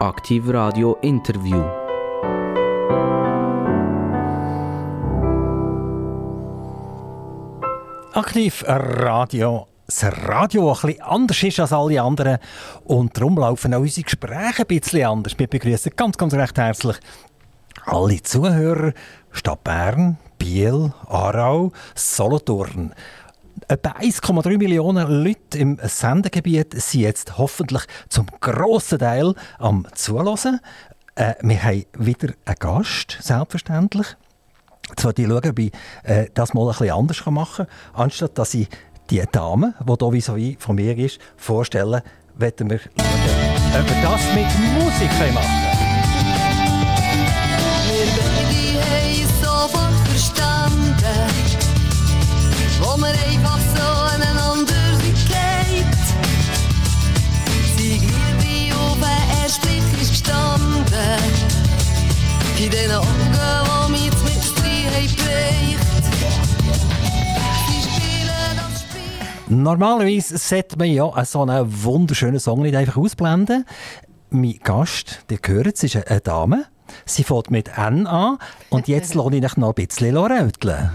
Aktiv Radio Interview. Aktiv Radio. Das Radio, ein bisschen anders ist als alle anderen. Und darum laufen auch unsere Gespräche ein bisschen anders. Wir begrüßen ganz, ganz recht herzlich alle Zuhörer. Stadt Bern, Biel, Aarau, Solothurn. Etwa 1,3 Millionen Leute im Sendegebiet sind jetzt hoffentlich zum grossen Teil am Zuhören. Äh, wir haben wieder einen Gast, selbstverständlich. Jetzt wollte ich schauen, ob ich äh, das mal bisschen anders machen kann. Anstatt dass ich die Dame, die hier wie so wie von mir ist, vorstellen, werden wir schauen, ob wir das mit Musik machen können. Normalerweise sollte man ja so einen wunderschönen Song nicht einfach ausblenden. Mein Gast, der gehört, es ist eine Dame. Sie fängt mit N an und jetzt lasse ich noch ein bisschen röteln.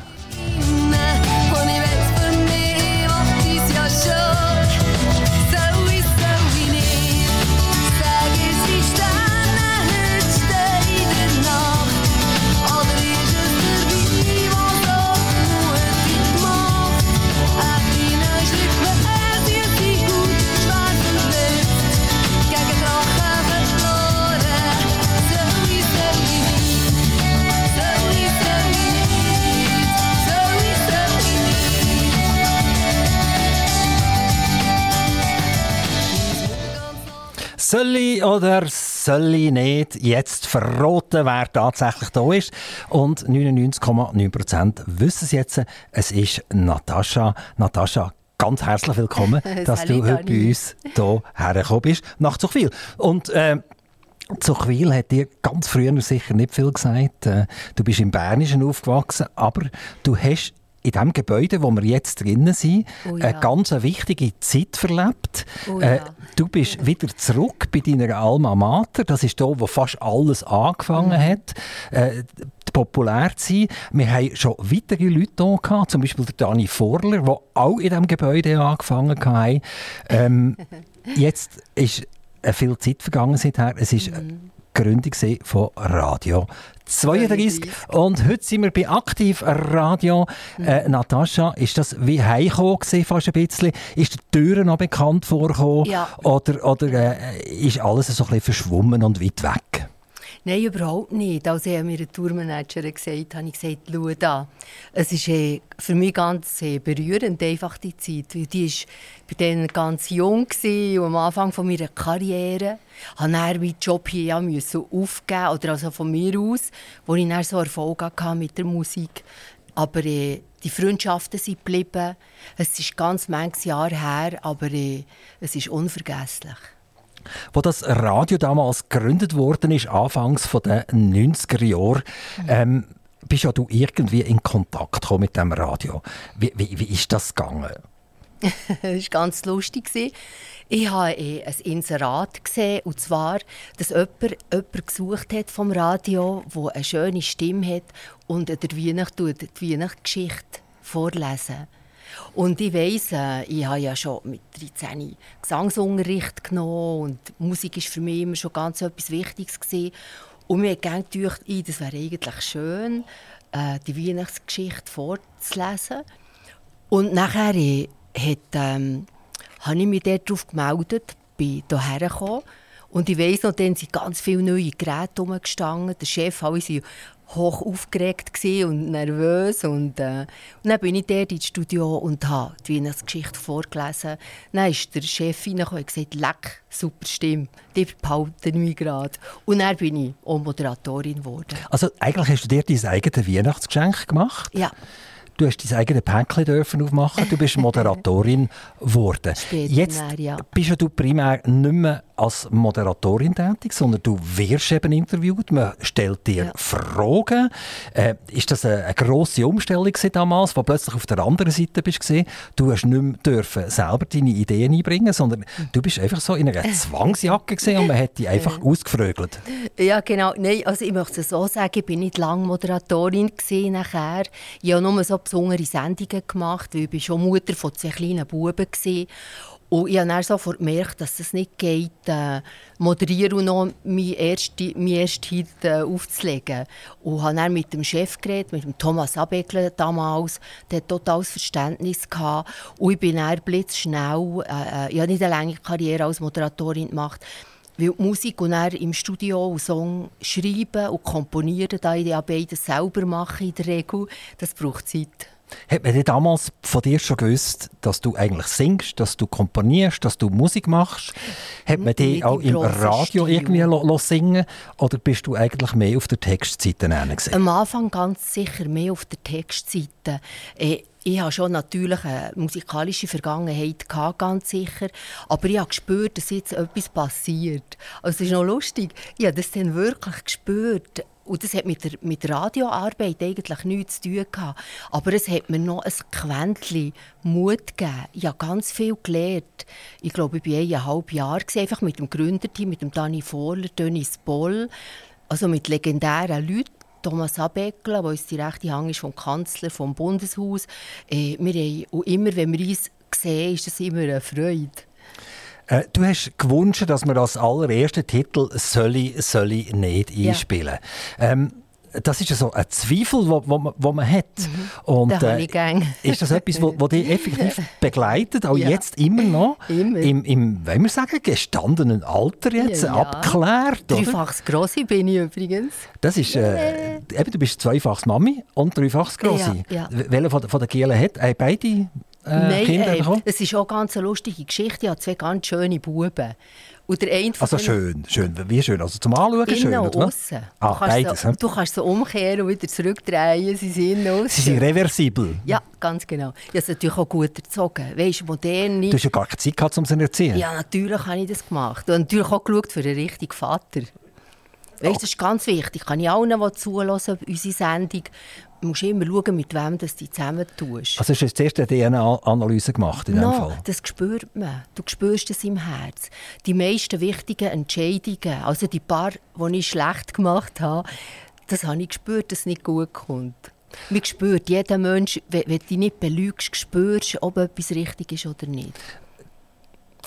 Soll ich oder soll ich nicht jetzt verraten, wer tatsächlich da ist? Und 99,9% wissen es jetzt. Es ist Natascha. Natascha, ganz herzlich willkommen, dass du heute bei uns hier hergekommen bist, nach Zuchwil. Und äh, Zuchwil hat dir ganz früher sicher nicht viel gesagt. Äh, Du bist im Bernischen aufgewachsen, aber du hast in dem Gebäude, wo wir jetzt drinnen sind, Oh ja. eine ganz wichtige Zeit verlebt. Oh Äh, ja. Du bist wieder zurück bei deiner Alma Mater. Das ist da, wo fast alles angefangen Mhm. hat, äh, populär zu sein. Wir haben schon weitere Leute hier gehabt, zum Beispiel der Dani Vorler, der auch in diesem Gebäude angefangen hat. Ähm, jetzt ist viel Zeit vergangen seither. Es ist Mhm. Gründung von Radio 32. 32. Und heute sind wir bei Aktiv Radio. Mhm. Äh, Natascha, ist das wie heimgekommen fast ein bisschen? Ist die Türen noch bekannt vorgekommen? Ja. Oder, oder äh, ist alles so ein bisschen verschwommen und weit weg? Nein, überhaupt nicht. Als ich mir eine Tourmanagerin gesagt habe, habe ich gesagt, schau da, es ist äh, für mich ganz äh, berührend, einfach die Zeit. Weil die war bei denen ganz jung und am Anfang von meiner Karriere. Musste dann meinen Job hier aufgeben, oder also von mir aus, wo ich dann so Erfolg hatte mit der Musik. Aber äh, die Freundschaften sind geblieben. Es ist ganz manches Jahr her, aber äh, es ist unvergesslich. Wo das Radio damals gegründet worden ist, anfangs von den 90er Jahren, ähm, bist ja du irgendwie in Kontakt gekommen mit dem Radio. Wie, wie, wie ist das gegangen? Das war ganz lustig. Ich habe eh ein Inserat gesehen, und zwar, dass jemand, jemand gesucht hat vom Radio, der eine schöne Stimme hat und der Weihnacht die Weihnachtsgeschichte vorlesen. Und ich weiss, äh, ich habe ja schon mit 13 Gesangsunterricht genommen und Musik war für mich immer schon ganz etwas Wichtiges. Gewesen. Und mir hat gedacht, «Ih, das wäre eigentlich schön, äh, die Weihnachtsgeschichte vorzulesen. Und nachher äh, hat, ähm, habe ich mich darauf gemeldet, bin hierher gekommen. Und ich weiss noch, dann sind ganz viele neue Geräte rumgestanden. Der Chef, alle waren hoch aufgeregt und nervös. Und, äh, und dann bin ich dort ins Studio und habe die Weihnachtsgeschichte vorgelesen. Dann ist der Chef reingekommen und gesagt, «Leck, super Stimme, die behalten mich gerade.» Und dann bin ich auch Moderatorin geworden. Also eigentlich hast du dir dein eigenes Weihnachtsgeschenk gemacht. Ja, Du hast dein eigenes Päckchen dürfen aufmachen. Du bist Moderatorin geworden. Später Jetzt ja. bist du primär nicht mehr als Moderatorin tätig, sondern du wirst eben interviewt, man stellt dir Ja. Fragen. Äh, ist das eine, eine grosse Umstellung damals, wo plötzlich auf der anderen Seite bist? Du hast nicht mehr dürfen selber deine Ideen einbringen, sondern du bist einfach so in einer Zwangsjacke gesehen und man hat dich einfach ausgefrögelt. Ja, genau. Nein, also ich möchte es so sagen, ich bin nicht lange Moderatorin gewesen nachher. Ich habe nur so besondere Sendungen gemacht, weil ich bin schon Mutter von zwei kleinen Buben war. Und ich habe dann sofort gemerkt, dass es nicht geht, äh, moderieren und noch meinen ersten, meinen ersten Hit äh, aufzulegen. Und habe dann mit dem Chef geredet, mit dem Thomas Abeckler damals. Der hat totales Verständnis gehabt. Und ich bin dann blitzschnell, äh, äh, ich habe nicht eine lange Karriere als Moderatorin gemacht, weil die Musik und dann im Studio einen Song schreiben und komponieren, da ich ja beides selber mache in der Regel, das braucht Zeit. Hat man denn damals von dir schon gewusst, dass du eigentlich singst, dass du komponierst, dass du Musik machst? Hat man dich auch im Radio Stil. irgendwie lo, lo singen Oder bist du eigentlich mehr auf der Textseite? Am Anfang ganz sicher mehr auf der Textseite. Äh, ich habe schon natürlich eine musikalische Vergangenheit gehabt, ganz sicher, aber ich habe gespürt, dass jetzt etwas passiert. Also es ist noch lustig. Ich habe das dann wirklich gespürt. Und das hat mit der, mit der Radioarbeit eigentlich nichts zu tun gehabt. Aber es hat mir noch ein Quäntchen Mut gegeben. Ich habe ganz viel gelernt. Ich glaube, ich war eineinhalb Jahre, einfach mit dem Gründerteam, mit dem Dani Vorler, Dennis Boll, also mit legendären Leuten. Thomas Abeckler, der uns die rechte Hand ist vom Kanzler, vom Bundeshaus. Äh, wir haben, und immer, wenn wir uns sehen, ist das immer eine Freude. Äh, du hast gewünscht, dass wir als allerersten Titel «Soll ich, soll ich nicht» Ja. einspielen. Ähm, das ist ja so ein Zweifel, wo, wo, man, wo man hat. Und, Den habe ich gern. ist das etwas, wo, wo dich effektiv begleitet, auch Ja. jetzt immer noch? Immer. Im, im wollen wir sagen, gestandenen Alter jetzt, Ja. abgeklärt? Oder? Dreifachs Grosse bin ich übrigens. Das ist, äh, eben, du bist zweifachs Mami und dreifachs Grossi. Ja, ja. Welcher von, von den Gielen hat äh, beide äh, Nein, Kinder äh, bekommen? es ist auch ganz eine lustige Geschichte. Ich habe zwei ganz schöne Buben. Und der eine Also schön, schön. Wie schön? Also zum Anschauen schön, Innen und oder? aussen. Ah, du, kannst beides. so, du kannst so umkehren und wieder zurückdrehen. Sie sind innen Sie sind reversibel. Ja, ganz genau. Ich habe es natürlich auch gut erzogen. Weißt du, moderne... Du hast ja gar keine Zeit gehabt, um sie zu erziehen. Ja, natürlich habe ich das gemacht. Und natürlich auch geschaut für den richtigen Vater. Weißt, das ist ganz wichtig. Kann ich allen, die zuhören, unsere Sendung, du musst immer schauen, mit wem das du zusammen tust. Also hast du zuerst eine DNA-Analyse gemacht in dem No, Fall? das spürt man. Du spürst es im Herz. Die meisten wichtigen Entscheidungen, also die paar, die ich schlecht gemacht habe, das habe ich gespürt, dass es nicht gut kommt. Man spürt, jeder Mensch, wenn du dich nicht belügst, spürst, ob etwas richtig ist oder nicht.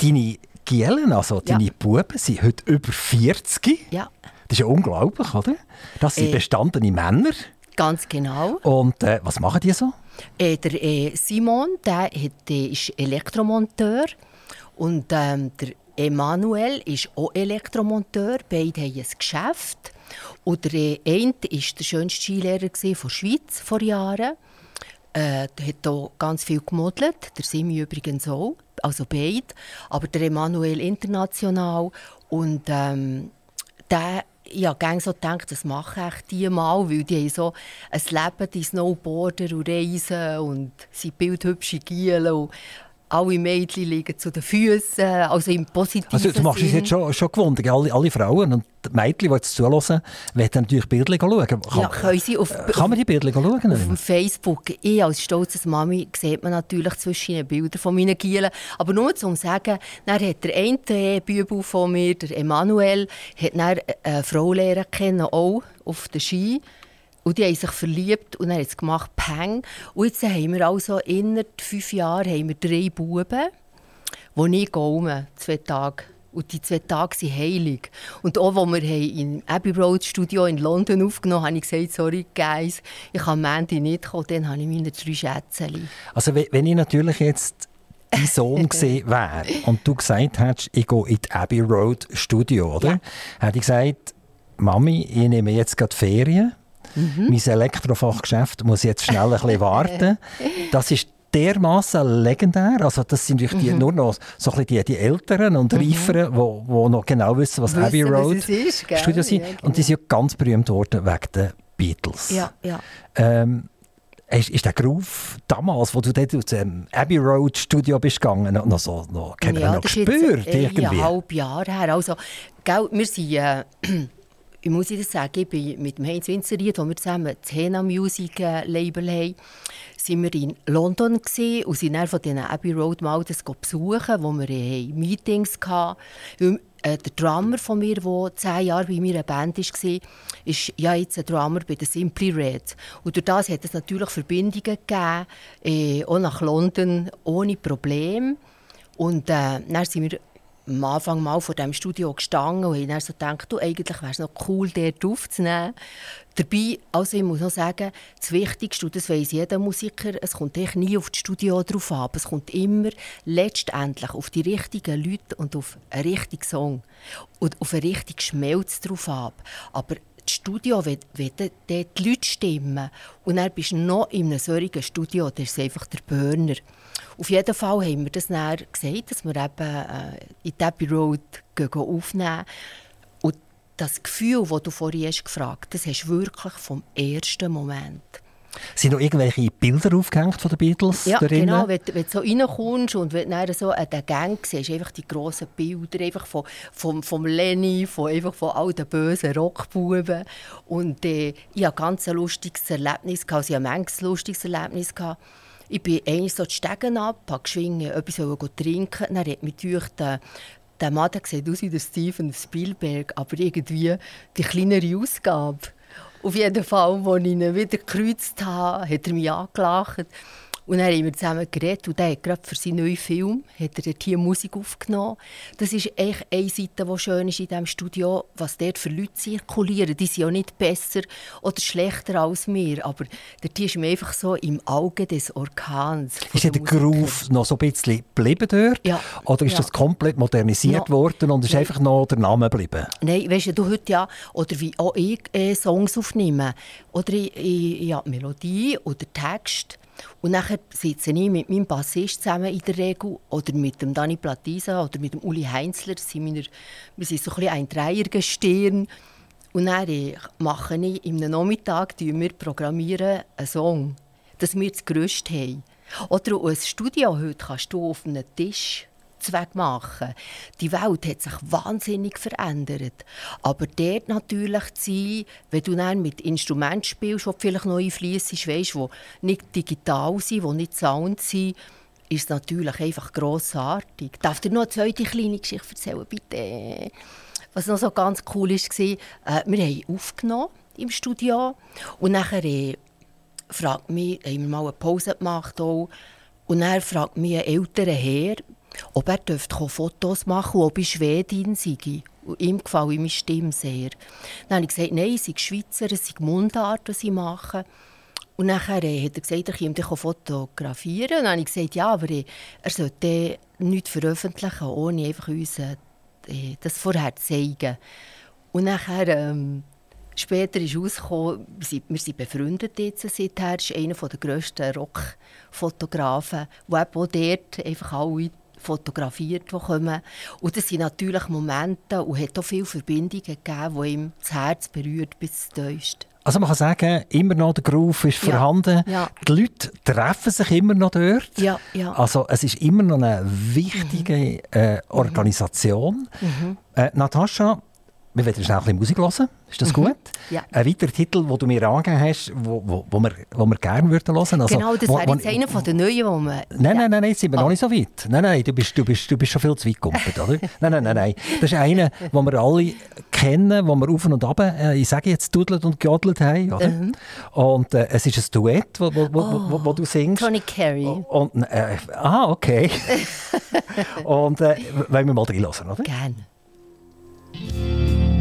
Deine Gielen, also Ja. deine Buben, sind heute über 40. Ja, Das ist ja unglaublich, oder? Das sind Äh. bestandene Männer. Ganz genau. Und äh, was machen die so? Äh, der äh, Simon der hat, äh, ist Elektromonteur und ähm, der Emanuel ist auch Elektromonteur. Beide haben ein Geschäft. Und der äh, eine war der schönste Skilehrer der Schweiz vor Jahren. Äh, der hat hier ganz viel gemodelt, der Simi übrigens auch, also beide. Aber der Emanuel international. Und ähm, der, ich habe gerne so gedacht, das mache ich die mal, weil die haben so ein Leben, die Snowboarder und Reisen und sie bildhübsche Gielen alle Mädchen liegen zu den Füßen, also im positiven Also, du machst Sinn. jetzt schon, schon gewundert. Alle, alle Frauen und die Mädchen, die jetzt zuhören, wollen natürlich Bilder schauen. Kann, Ja, können sie auf, äh, kann man die Bilder schauen? Auf dem Facebook, ich als stolze Mami, sieht man natürlich zwischen den Bildern von meinen Gielen. Aber nur zum sagen, dann hat der eine Bübel von mir, der Emanuel, hat dann eine Frau lernen kennen, auch auf den Ski. Und die haben sich verliebt und dann hat es gemacht, Peng. Und jetzt haben wir also innerhalb fünf Jahren haben wir drei Buben, die ich gaume, zwei Tage. Und die zwei Tage sind heilig. Und auch, als wir im Abbey Road Studio in London aufgenommen haben, habe ich gesagt, sorry, Guys, ich kann am Ende nicht kommen, dann habe ich meine drei Schätzchen. Also, we- wenn ich natürlich jetzt dein Sohn gesehen wäre und du gesagt hättest, ich gehe in die Abbey Road Studio, oder? Ja. Hätte ich gesagt, Mami, ich nehme jetzt gerade Ferien. Mhm. Mein Elektrofachgeschäft muss jetzt schnell ein bisschen warten. Das ist dermaßen legendär. Also das sind wirklich Mhm. die, nur noch so ein die, die Älteren und Reiferen, die wo, wo noch genau wissen, was Wissen, Abbey Road ist, gell? Studios sind. Ja, genau. Und die sind ja ganz berühmt worden wegen den Beatles. Ja, ja. Ähm, ist, ist der Groove damals, wo du dort aus dem Abbey Road Studio bist gegangen, noch, noch so, noch, man noch das ist gespürt jetzt, äh, irgendwie? ein halbes Jahr her. Also, gell, wir sind, äh, ich muss das sagen, ich bin mit dem Heinz Winzeried, wo wir zusammen das Hena Music äh, Label haben, sind wir in London gewesen und sind dann von diesen Abbey Road das besuchen, wo wir Meetings hatten. Äh, der Drummer von mir, der zehn Jahre bei mir in Band war, ist ja jetzt ein Drummer bei der Simply Red. Und durch das hat es natürlich Verbindungen gegeben, äh, auch nach London, ohne Probleme. Und äh, dann sind wir am Anfang mal vor dem Studio gestanden und dann so gedacht, du, eigentlich wäre es noch cool, dort aufzunehmen. Dabei, also ich muss noch sagen, das Wichtigste, und das weiss jeder Musiker, es kommt echt nie auf das Studio drauf an, es kommt immer letztendlich auf die richtigen Leute und auf einen richtigen Song und auf einen richtigen Schmelz drauf ab. Aber das Studio, wenn, wenn dort die Leute stimmen und dann bist du noch in einem solchen Studio, das ist einfach der Burner. Auf jeden Fall haben wir das dann gesagt, dass wir eben äh, in die Abbey Road gehen, gehen aufnehmen. Und das Gefühl, das du vorhin hast gefragt hast, das hast du wirklich vom ersten Moment. Sind noch irgendwelche Bilder aufgehängt von den Beatles Ja, darin? genau. Wenn, wenn du so reinkommst und wenn du so an den Gang siehst, einfach die grossen Bilder einfach von, vom, vom Lenny, von, einfach von all den bösen Rockbuben. Und äh, ich hatte ganz ein lustiges Erlebnis. Gehabt. Also, ich hatte ein manches lustiges Erlebnis. Gehabt. Ich bin einmal so die Stegen ab, habe geschwungen, etwas trinken. Dann hat mich den, der Mann der sieht aus wie der Steven Spielberg, aber irgendwie die kleinere Ausgabe. Auf jeden Fall, als ich ihn wieder gekreuzt habe, hat er mich angelacht. Und dann haben wir zusammen geredet und er hat gerade für seinen neuen Film hat er hier Musik aufgenommen. Das ist echt eine Seite, die schön ist in diesem Studio, was dort für Leute zirkulieren. Die sind ja nicht besser oder schlechter als wir, aber dort ist mir einfach so im Auge des Orkans. Ist der Musikern. Groove noch so ein bisschen geblieben dort? Ja. Oder ist Ja. das komplett modernisiert Ja. worden und ist Nein. einfach noch der Name geblieben? Nein, weißt du, du heute ja, oder wie auch ich äh, Songs aufnehme, oder ich, ich, ja, die Melodie oder Text. Und nachher sitze ich mit meinem Bassist zusammen in der Regel, oder mit dem Dani Platisa oder mit dem Uli Heinzler. Sind meine, wir sind so ein, ein Dreiergestirn. Und dann mache ich im Nachmittag wir programmieren einen Song, dass wir das Gerüst haben. Oder ein Studio heute kannst du auf einem Tisch Zweck machen. Die Welt hat sich wahnsinnig verändert. Aber dort natürlich zu sein, wenn du dann mit Instrumenten spielst, die vielleicht neu einfliessen, weißt, die nicht digital sind, die nicht Sound sind, ist natürlich einfach grossartig. Darf dir noch eine zweite kleine Geschichte erzählen, bitte? Was noch so ganz cool war, äh, wir haben aufgenommen im Studio und nachher äh, fragt mich, haben wir mal eine Pause gemacht auch, und dann fragt mich ein älterer Herr, ob er dürfte Fotos machen und ob ich Schwedin sei. Und ihm gefällt meine Stimme sehr. Dann habe ich gesagt, nein, ich sei Schweizer, es sei Mundart, was ich mache. Und nachher äh, hat er gesagt, komme dich fotografieren. Und dann habe ich gesagt, ja, aber äh, er sollte nichts veröffentlichen, ohne einfach uns äh, das vorher zu zeigen. Und nachher, ähm, später ist herausgekommen, wir sind, befreundet jetzt seither, er ist einer der grössten Rockfotografen, der auch dort einfach alle fotografiert, die kommen. Und das sind natürlich Momente und hat auch viele Verbindungen gegeben, die ihm das Herz berührt bis Tiefsten. Also man kann sagen, immer noch der Groove ist Ja. vorhanden. Ja. Die Leute treffen sich immer noch dort. Ja, ja. Also es ist immer noch eine wichtige äh, Organisation. Äh, Natascha, wir werden schnell ein bisschen Musik hören. Ist das gut? Ja. Ein weiterer Titel, den du mir angegeben hast, wo, wo, wo, wir, wo wir gerne würden hören. Also, genau, das wo- wäre wo- jetzt einer von den neuen, die man... Nein, nein, nein, nein, jetzt sind wir noch nicht so weit. Nein, nein, du bist, du bist, du bist schon viel zu weit gekommen, oder? nein, nein, nein, nein. Das ist einer, den wir alle kennen, den wir auf und ab, äh, ich sage jetzt, dudelt und gejodelt haben, oder? Und äh, es ist ein Duett, wo, wo, wo, wo, du singst. Tony Carey. Und, äh, ah, okay. und äh, wollen wir mal reinhören, oder? Gerne. Música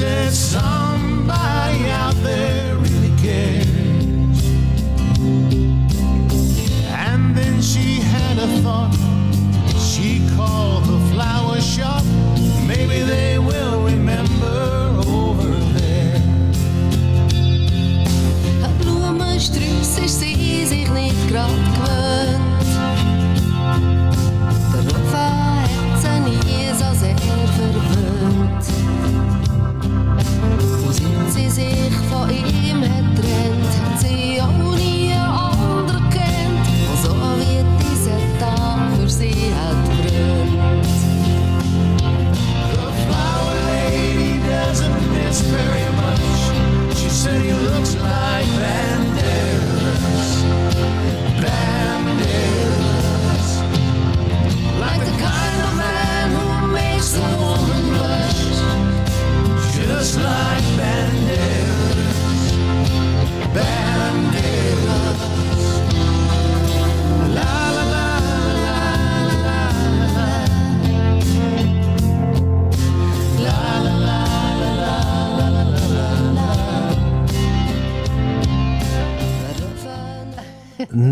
said somebody out there really cares. And then she had a thought. She called the flower shop. Maybe they will remember over there. A bloemen is ze zich.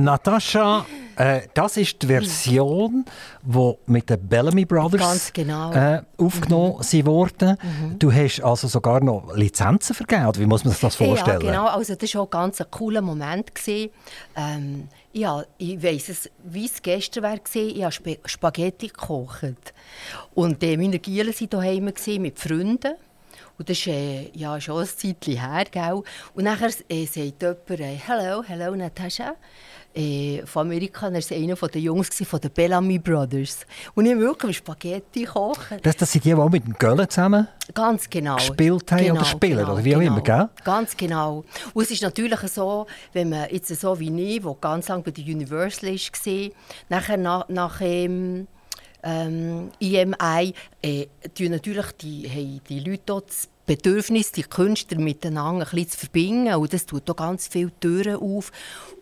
Natascha, äh, das ist die Version, die mit den Bellamy Brothers genau. äh, aufgenommen mhm. wurde. Du hast also sogar noch Lizenzen vergeben, oder wie muss man sich das vorstellen? Ja, genau. Also das war auch ganz ein cooler Moment. Ähm, ja, ich weiss es, wie es gestern war. Ich habe Sp Spaghetti gekocht. Und äh, meine Gielen waren daheim mit Freunden. Und das ist äh, ja, schon ein Zeitchen her. Gell? Und nachher äh, sagt jemand, äh, «Hello, hello Natascha». Äh, von Amerika, er war einer der Jungs von den Bellamy Brothers. Und ich wirklich Spaghetti kochen. Das, das sind die, die auch mit dem Göllen zusammen Ganz genau. gespielt haben oder spielen, oder wie auch immer, gell? Ganz genau. Und es ist natürlich so, wenn man jetzt so wie ich, der ganz lange bei der Universal war, nachher nach, nach ähm, ähm, EMI, äh, tun natürlich die, haben die Leute dort Bedürfnis, die Künstler miteinander ein bisschen zu verbinden. Und das tut auch ganz viele Türen auf.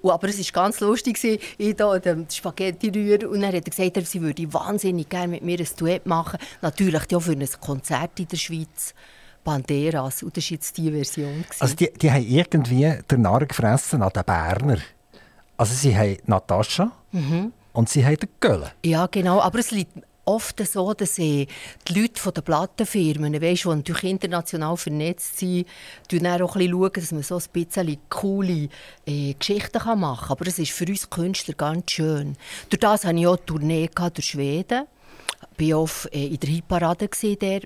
Und, aber es war ganz lustig, ich da dem Spaghetti rühren und dann hat er gesagt, sie würde wahnsinnig gerne mit mir ein Duett machen. Natürlich auch für ein Konzert in der Schweiz. Banderas. Und das war jetzt die Version. gewesen. Also die, die haben irgendwie den Narr gefressen an den Berner. Also sie haben Natascha Mhm. und sie haben den Göllen. Ja, genau. Aber es liegt oft so, dass äh, die Leute von den Plattenfirmen, weißt, die natürlich international vernetzt sind, dann auch ein schauen, dass man so ein bisschen coole äh, Geschichten machen kann. Aber es ist für uns Künstler ganz schön. Durch das hatte ich auch eine Tournee durch Schweden. Ich war oft äh, in der Hitparade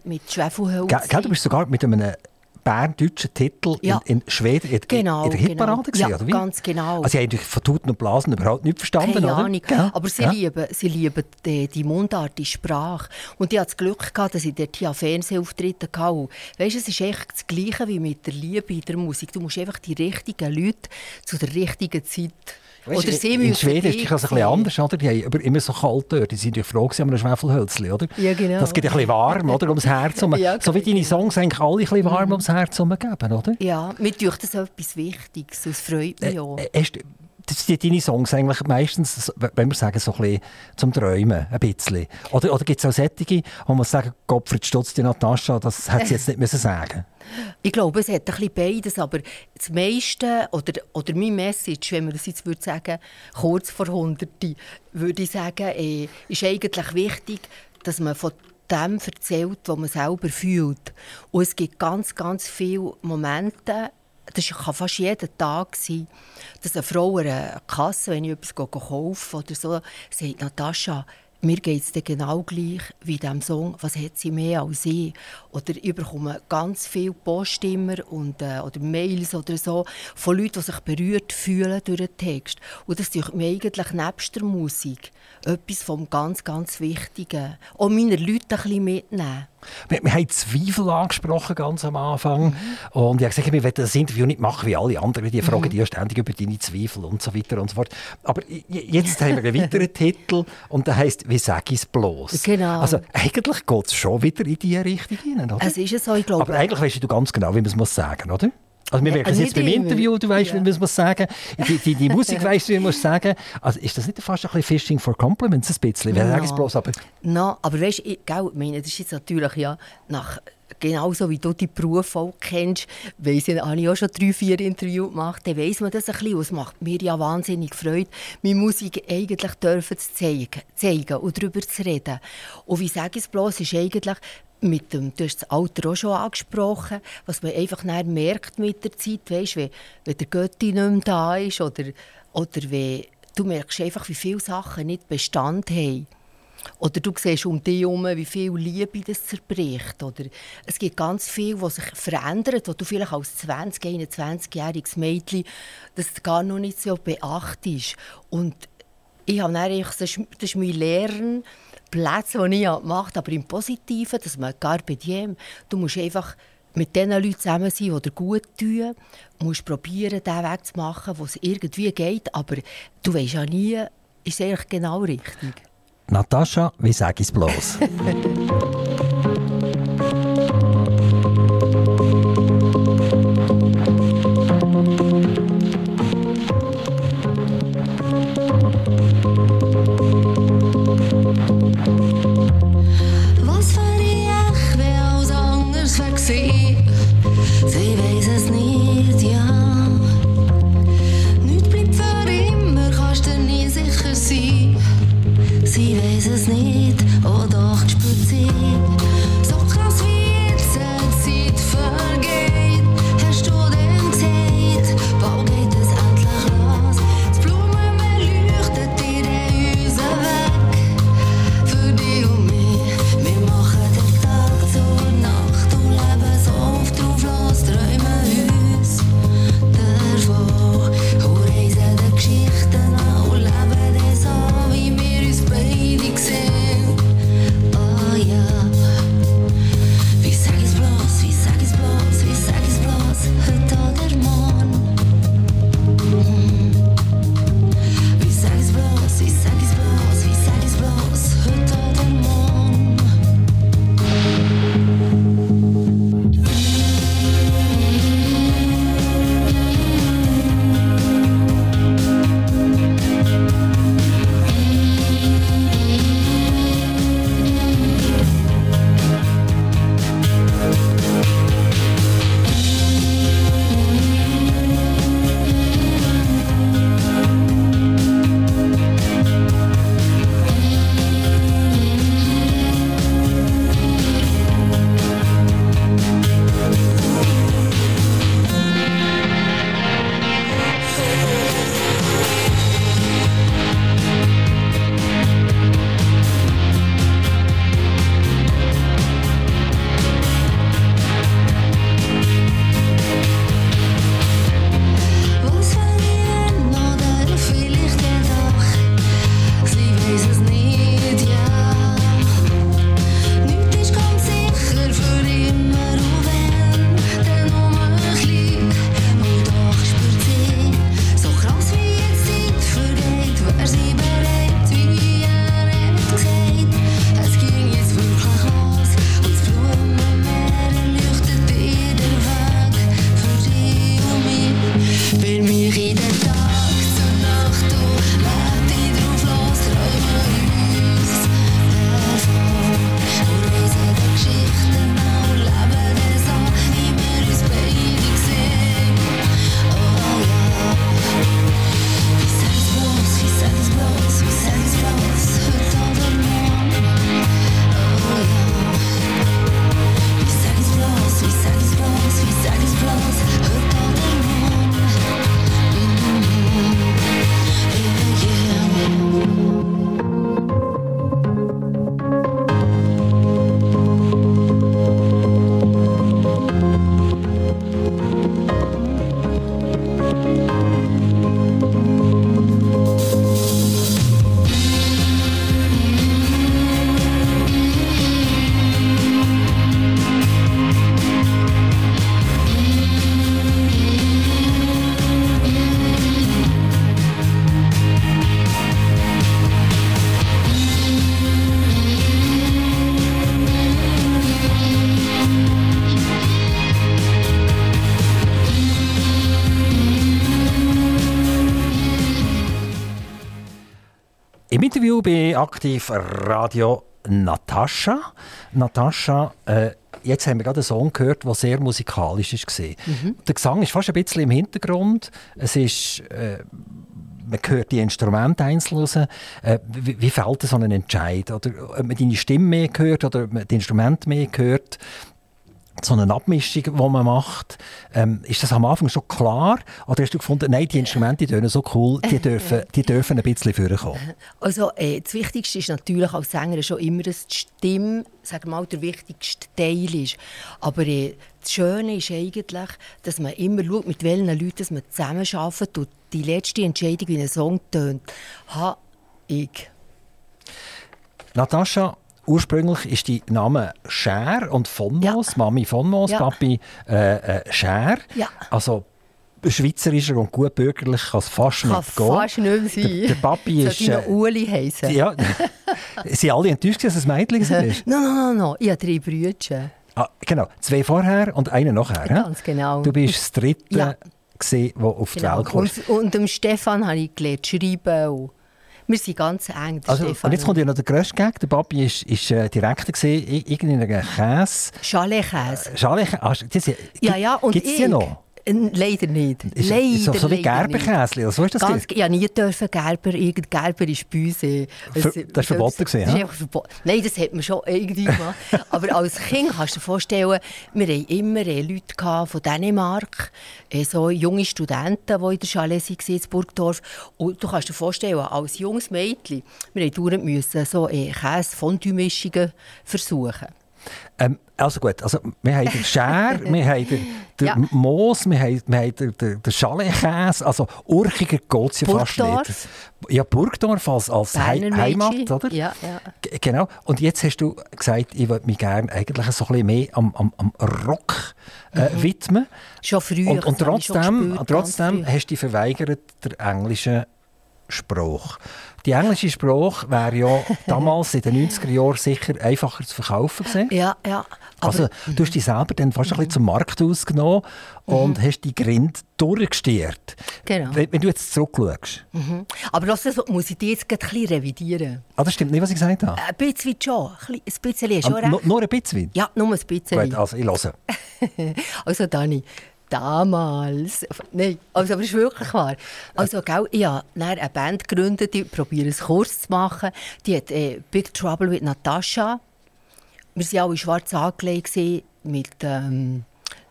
mit Schwefelhölzchen. Du bist sogar mit einem berndeutschen Titel Ja. in, in Schweden in, Genau, in der Hitparade genau. gesehen, Ja, ganz genau. Also sie haben von Tuten und Blasen überhaupt nicht verstanden, Keine? Ahnung. Gell? Aber sie Ja. lieben, sie lieben die, die Mundart, die Sprache. Und ich hatte das Glück, gehabt, dass ich dort hier Fernsehauftritte hatte. Weißt, es ist echt das Gleiche wie mit der Liebe in der Musik. Du musst einfach die richtigen Leute zu der richtigen Zeit Weißt, oder sie in müssen Schweden ist es ein bisschen anders, oder? Die haben aber immer so kalt dort. Die sind ja froh gewesen, um ein Schwefelhölzchen, oder? Ja, genau. Das gibt ein bisschen warm, oder? Ums Herz. herum. Ja, so wie deine genau. Songs eigentlich alle ein bisschen warm ums Herz herum geben, oder? Ja, mir tut das etwas Wichtiges. Das freut mich auch. Äh, hast, das sind deine Songs eigentlich meistens, wenn wir sagen, so ein bisschen zum Träumen, ein bisschen. Oder, oder gibt es auch solche, wo man sagen, Gottfried Stutz, die Natascha, das hätte sie jetzt nicht müssen sagen Ich glaube, es hat ein bisschen beides, aber das meiste, oder, oder meine Message, wenn man das jetzt würde sagen, kurz vor Hunderte, würde ich sagen, äh, ist eigentlich wichtig, dass man von dem erzählt, was man selber fühlt. Und es gibt ganz, ganz viele Momente, das kann fast jeden Tag sein, dass eine Frau an einer Kasse, wenn ich etwas kaufe oder so, sagt, Natascha, mir geht es genau gleich wie diesem Song, was hat sie mehr als ich? Oder ich bekomme ganz viele Poststimmer und, äh, oder Mails oder so von Leuten, die sich berührt fühlen durch den Text. Und das ist mir eigentlich nebst der Musik etwas vom ganz, ganz Wichtigen. Auch meine Leute ein bisschen mitnehmen. Wir, wir haben Zweifel angesprochen ganz am Anfang. Mhm. Und ich habe gesagt, wir wollen das Interview nicht machen wie alle anderen. Die fragen die ja ständig über deine Zweifel und so weiter und so fort. Aber jetzt haben wir einen weiteren Titel und der heißt «Wie sag ich es bloß?» Genau. Also eigentlich geht es schon wieder in diese Richtung hinein, oder? Es ist so, ich glaube... Aber eigentlich weißt du ganz genau, wie man es muss sagen, oder? Also wir Äh, merken es jetzt beim. Interview, du weißt, Ja. wie man es sagen die, die, die Musik weißt du, wie man es sagen Also ist das nicht fast ein bisschen Fishing for Compliments, ein bisschen? Wer Ja. sagt es bloß, aber... No, aber weißt du, ich, meine, das ist jetzt natürlich ja nach genauso wie du die Berufe auch kennst, weiss ich, habe ich auch schon drei, vier Interviews gemacht, dann weiss man das ein bisschen. Es macht mir ja wahnsinnig Freude, meine Musik eigentlich dürfen zu zeigen, zeigen und darüber zu reden. Und wie sage ich es bloß, ist eigentlich mit dem, du hast das Alter auch schon angesprochen, was man einfach merkt mit der Zeit, weißt, wenn, wenn der Götti nicht mehr da ist oder, oder wenn, du merkst einfach, wie viele Sachen nicht Bestand haben. Oder du siehst um dich herum, wie viel Liebe das zerbricht. Oder es gibt ganz viel, was sich verändert, wo du vielleicht als 20-, 21-jähriges Mädchen das gar noch nicht so beachtest. Und ich habe dann das ist mein Lernen, Plätze, die ich gemacht habe, aber im Positiven, dass man gar bei dem, du musst einfach mit den Leuten zusammen sein, die dir gut tun. Du musst probieren, den Weg zu machen, wo es irgendwie geht, aber du weißt ja nie, ist es eigentlich genau richtig. Natascha, wie sage ich es bloß? bei Aktiv Radio Natascha. Natascha, äh, jetzt haben wir gerade einen Song gehört, der sehr musikalisch war. Der Gesang ist fast ein bisschen im Hintergrund. Es ist, äh, man hört die Instrumente einzeln raus. Äh, wie, wie fällt so ein Entscheid? Oder ob man deine Stimme mehr hört oder ob man die Instrumente mehr hört? So eine Abmischung, die man macht. Ähm, ist das am Anfang schon klar? Oder hast du gefunden, nein, die Instrumente die tönen so cool, die dürfen, die dürfen ein bisschen vorkommen? Also äh, das Wichtigste ist natürlich als Sänger schon immer, dass die Stimme sagen wir mal, der wichtigste Teil ist. Aber äh, das Schöne ist eigentlich, dass man immer schaut, mit welchen Leuten man zusammenarbeitet und die letzte Entscheidung, wie ein Song tönt, habe ich. Natascha, ursprünglich ist die Name Scher und von Moos, Mami von Moos, Ja. Papi äh, äh, Scher. Ja. Also schweizerischer und gut bürgerlich kann es fast Kann nicht gehen. fast nicht sein. Der, der Papi ist... Sollte Äh, Uli heißen? ja, sind alle enttäuscht, dass es ein Mädchen ist? Nein, nein, nein, nein. Ich habe drei Brüder. Ah, genau, zwei vorher und einer nachher. Ganz genau. Du bist das dritte, Ja. gewesen, auf die Genau. Welt kam. Und, und dem Stefan habe ich gelernt schreiben. Und wir sind ganz eng, Also, Stefan. und jetzt kommt ja noch der grösste Gag. Der Papi ist, ist äh, Direktor gewesen, i- irgendwie in einer Käse. Chaletkäse. Schale, ah, das, Ja, ja, und Gibt es ich? die noch? Leider nicht. Ist, leider, so, so wie. Gerberkäse, oder so ist das? Ganz, habe nie dürfen Gerber, irgend Gerber ist uns. äh, es- das ist verboten gewesen, ist ja? Nein, das hat man schon irgendwie gemacht. Aber als Kind kannst du dir vorstellen, wir hatten immer äh, Leute von Dänemark, äh, so junge Studenten, die in der Chalet waren, in Burgdorf. Und du kannst dir vorstellen, als junges Mädchen, wir mussten so Käse-Fondue-Mischungen versuchen. Ähm, also gut, also, wir haben den Scher, wir haben den, den Ja. Moos, wir haben, wir haben den, den, den Chaletkäse. Also urchiger geht es ja fast Burgdorf. nicht. Ja, Burgdorf als, Heimat, oder? Ja, ja. G- Genau. Und jetzt hast du gesagt, ich würde mich gerne eigentlich so ein bisschen mehr am, am, am Rock äh, widmen. Schon früher. Und, und trotzdem, gespürt, trotzdem hast du dich verweigert, der englischen Sprache. Die englische Sprache wäre ja damals in den 90er Jahren sicher einfacher zu verkaufen gewesen. Ja, ja. Also, du hast dich selber dann fast ein bisschen zum Markt ausgenommen und hast die Grind durchgestiert. Genau. Wenn, wenn du jetzt zurückschaust. Mhm. Aber das muss ich dich jetzt ein bisschen revidieren. Ah, das stimmt nicht, was ich gesagt habe. Ein bisschen schon. Ein bisschen- ist schon Ah, nur ein bisschen. Ja, nur ein bisschen. Gut, also ich höre. Also Dani, damals... Nein, also, aber es ist wirklich wahr. Also, gell, ich habe eine Band gegründet, die probiere es kurz zu machen. Die hat äh, «Big Trouble with Natasha». Wir waren alle schwarz angelegt mit ähm,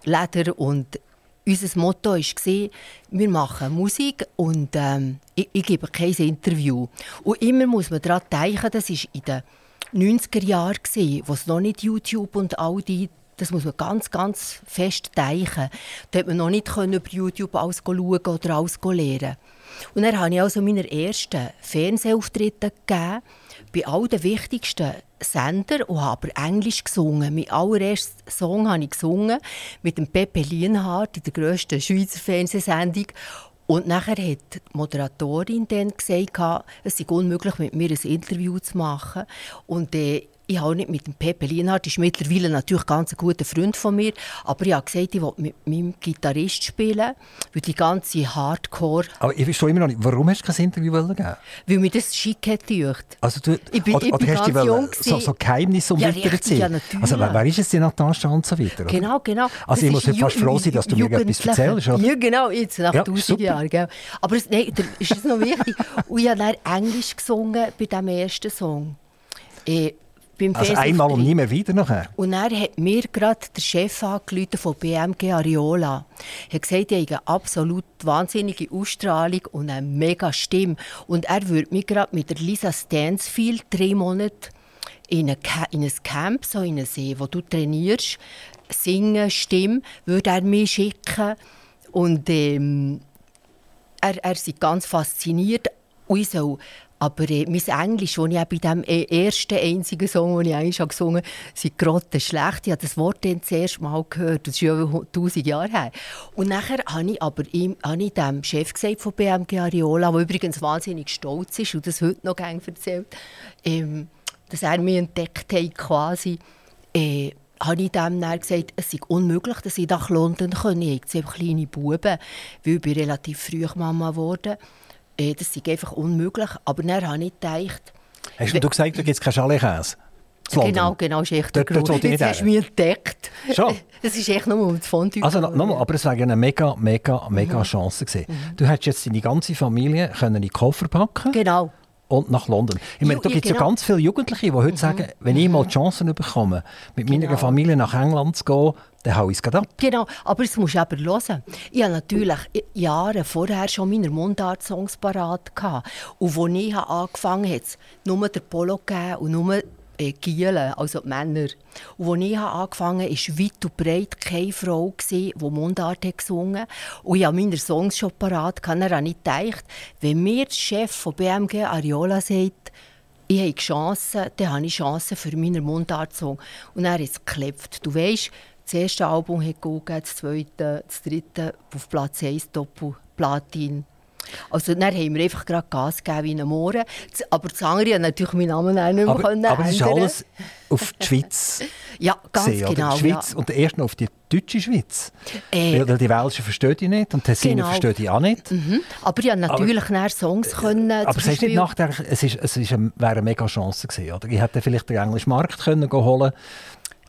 Leder und unser Motto war, wir machen Musik und ähm, ich, ich gebe kein Interview. Und immer muss man daran denken, das war in den 90er Jahren, wo es noch nicht YouTube und all die, das muss man ganz, ganz fest denken. Da hat man noch nicht können über YouTube alles schauen oder alles lernen. Und dann habe ich also meine ersten Fernsehauftritte gegeben, bei all den wichtigsten Sendern und habe aber Englisch gesungen. Mein allererster Song habe ich gesungen mit dem Pepe Lienhardt in der grössten Schweizer Fernsehsendung. Und nachher hat die Moderatorin dann gesagt, es sei unmöglich, mit mir ein Interview zu machen. Und äh, ich habe nicht mit dem Pepe Lienhardt, ist mittlerweile natürlich ganz ein guter Freund von mir, aber ich habe gesagt, ich will mit meinem Gitarrist spielen, weil die ganze Hardcore, Aber ich verstehe immer noch nicht, warum hast du kein Interview wollen geben? weil mir das schick hat gedacht. Also du, Ich bin- oder, ich oder bin hast du ganz wollen so, so Geheimnisse um Ja, erzählen? ja, natürlich. also wer, wer ist es, die Natascha und so weiter? oder? Genau, genau. Also Das ich muss ja fast froh sein, dass du mir etwas erzählst, oder? Ja, genau, jetzt nach Ja, 1000 super. Jahren. Gell? Aber es, nein, da ist es noch wichtig. Und ich habe dann Englisch gesungen bei diesem ersten Song. Äh, beim Also einmal und nie mehr wieder nachher? Und dann hat mir gerade der Chef von BMG Ariola. Er hat gesagt, ich habe eine absolut wahnsinnige Ausstrahlung und eine mega Stimme. Und er würde mich gerade mit der Lisa Stansfield drei Monate in, eine, Ca- in ein Camp, so in See, wo du trainierst, singen, Stimme, würde er mich schicken. Und ähm, er, er ist ganz fasziniert. Und ich soll aber äh, mein Englisch, das ich bei dem äh, ersten einzigen Song, den ich eigentlich gesungen habe, sind grotte schlecht. Ich habe das Wort dann das erste Mal gehört. Das ist ja über 1000 Jahre her. Und nachher habe ich aber ihm, habe ich dem Chef gesagt von BMG Ariola, der übrigens wahnsinnig stolz ist und das heute noch gerne erzählt, ähm, dass er mich entdeckt hat quasi. Äh, habe ich dem dann gesagt, es sei unmöglich, dass ich nach London komme. Ich habe kleine Buben, weil ich bin relativ früh Mama geworden. Äh, Das sei einfach unmöglich. Aber dann habe ich gedacht, Hast du gesagt, da gibt es keinen Chalet-Käse? London? Genau, genau, ist echt der Dort- dort Grund. Jetzt nicht hast du mich entdeckt. Schon? Das ist echt nur um das Fondue. Also no- nochmal, aber es wäre eine mega, mega, Mhm. mega Chance gewesen. Du hättest jetzt deine ganze Familie können in die Koffer packen Genau. Und nach London. Ich meine, da gibt es ja genau. Mhm. ganz viele Jugendliche, die heute sagen, wenn ich mal die Chance bekomme, mit meiner Genau. Familie nach England zu gehen, dann hau ich es ab. Genau, aber es musst du aber hören. Ich hatte natürlich Jahre vorher schon meine Mundart-Songs parat. Und als ich angefangen habe, hat es nur der Polo gegeben und nur äh, Gielen, also die Männer. Und als ich angefangen habe, war weit und breit keine Frau, gewesen, die Mundart hat gesungen Und ich hatte meine Songs schon parat. Dann habe ich gedacht, wenn mir der Chef von BMG Ariola sagt, ich habe Chancen, dann habe ich Chancen für meinen Mundart-Song. Und er hat es geklopft. Du weißt, das erste Album hat gegeben, das zweite, das dritte auf Platz 1 Doppel-Platin. Also dann haben wir einfach gerade Gas gegeben wie ein Mohren. Aber das andere hat natürlich meinen Namen auch nicht mehr Aber, können aber es ist alles auf die Schweiz Ja, ganz gesehen, genau. Die Schweiz ja. und erst noch auf die deutsche Schweiz. Äh, Weil die Welschen verstehen die nicht und die Tessiner Genau. verstehen die auch nicht. Mhm. Aber ich habe natürlich dann Songs können. Aber es ist nicht nachgedacht, es, ist, es ist eine, wäre eine mega Chance gewesen. Oder? Ich hätte vielleicht den englischen Markt können holen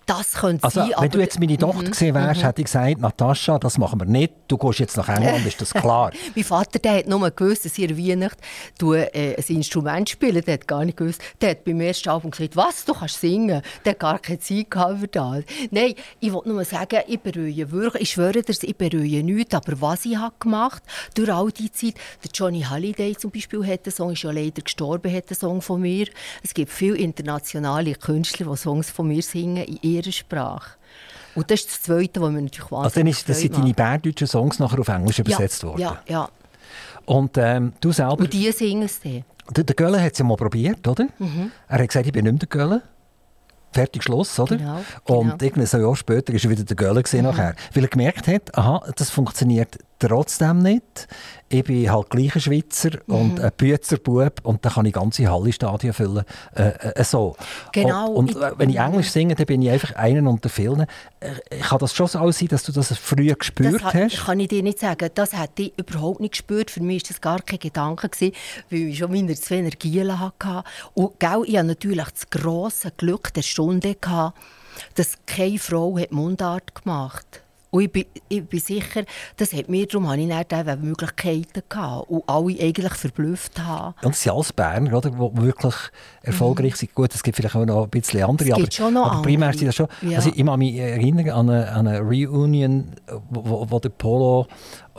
Das könnte Also, sein, wenn du jetzt meine Tochter gesehen wärst, hätte ich gesagt, Natascha, das machen wir nicht. Du gehst jetzt nach England, ist das klar. Mein Vater der hat nur gewusst, dass an Weihnachten tue, äh, ein Instrument spiele. Der hat gar nicht gewusst. Der hat beim ersten Album gesagt, was, du kannst singen. Der hat gar keine Zeit gehabt für das. Nein, ich wollte nur sagen, ich bereue wirklich, ich schwöre dir, ich bereue nichts. Aber was ich habe gemacht durch all die Zeit, der Johnny Halliday zum Beispiel hat einen Song, ist ja leider gestorben, hat einen Song von mir. Es gibt viele internationale Künstler, die Songs von mir singen in ihrer Sprache. Und das ist das Zweite, was mir natürlich wahnsinnig Also dann ist, das sind deine bärdeutschen Songs nachher auf Englisch ja, übersetzt worden. Ja, ja. Und ähm, du selber, Und die singen es dann. der, der Gölle hat es ja mal probiert, oder? Er hat gesagt, ich bin nicht mehr der Gölle. Fertig, Schluss, oder? Genau, Und genau. irgendein so Jahr später ist er wieder der Gölle gewesen nachher. Weil er gemerkt hat, aha, das funktioniert trotzdem nicht. Ich bin halt gleich ein Schweizer und ein Büzerbub und dann kann ich ganze Halle-Stadien füllen. Äh, äh, so. Genau. Und, und Ich- wenn ich Englisch singe, dann bin ich einfach einen unter vielen. Äh, Kann das schon so sein, dass du das früher gespürt Das ha- hast? kann ich dir nicht sagen. Das hätte ich überhaupt nicht gespürt. Für mich war das gar kein Gedanke, gewesen, weil ich schon meine zwei Energien hatte. Und gell, ich hatte natürlich das grosse Glück der Stunde, gehabt, dass keine Frau hat Mundart gemacht hat. Und ich bin, ich bin sicher, das hat mir, darum hatte ich dann eben Möglichkeiten gehabt. Und alle eigentlich verblüfft haben. Und es sind alles Berner, oder, die wirklich erfolgreich sind. Gut, es gibt vielleicht auch noch ein bisschen andere, aber, schon noch aber primär sind das schon... Ja. Also ich kann mich erinnern an eine, an eine Reunion, wo, wo der Polo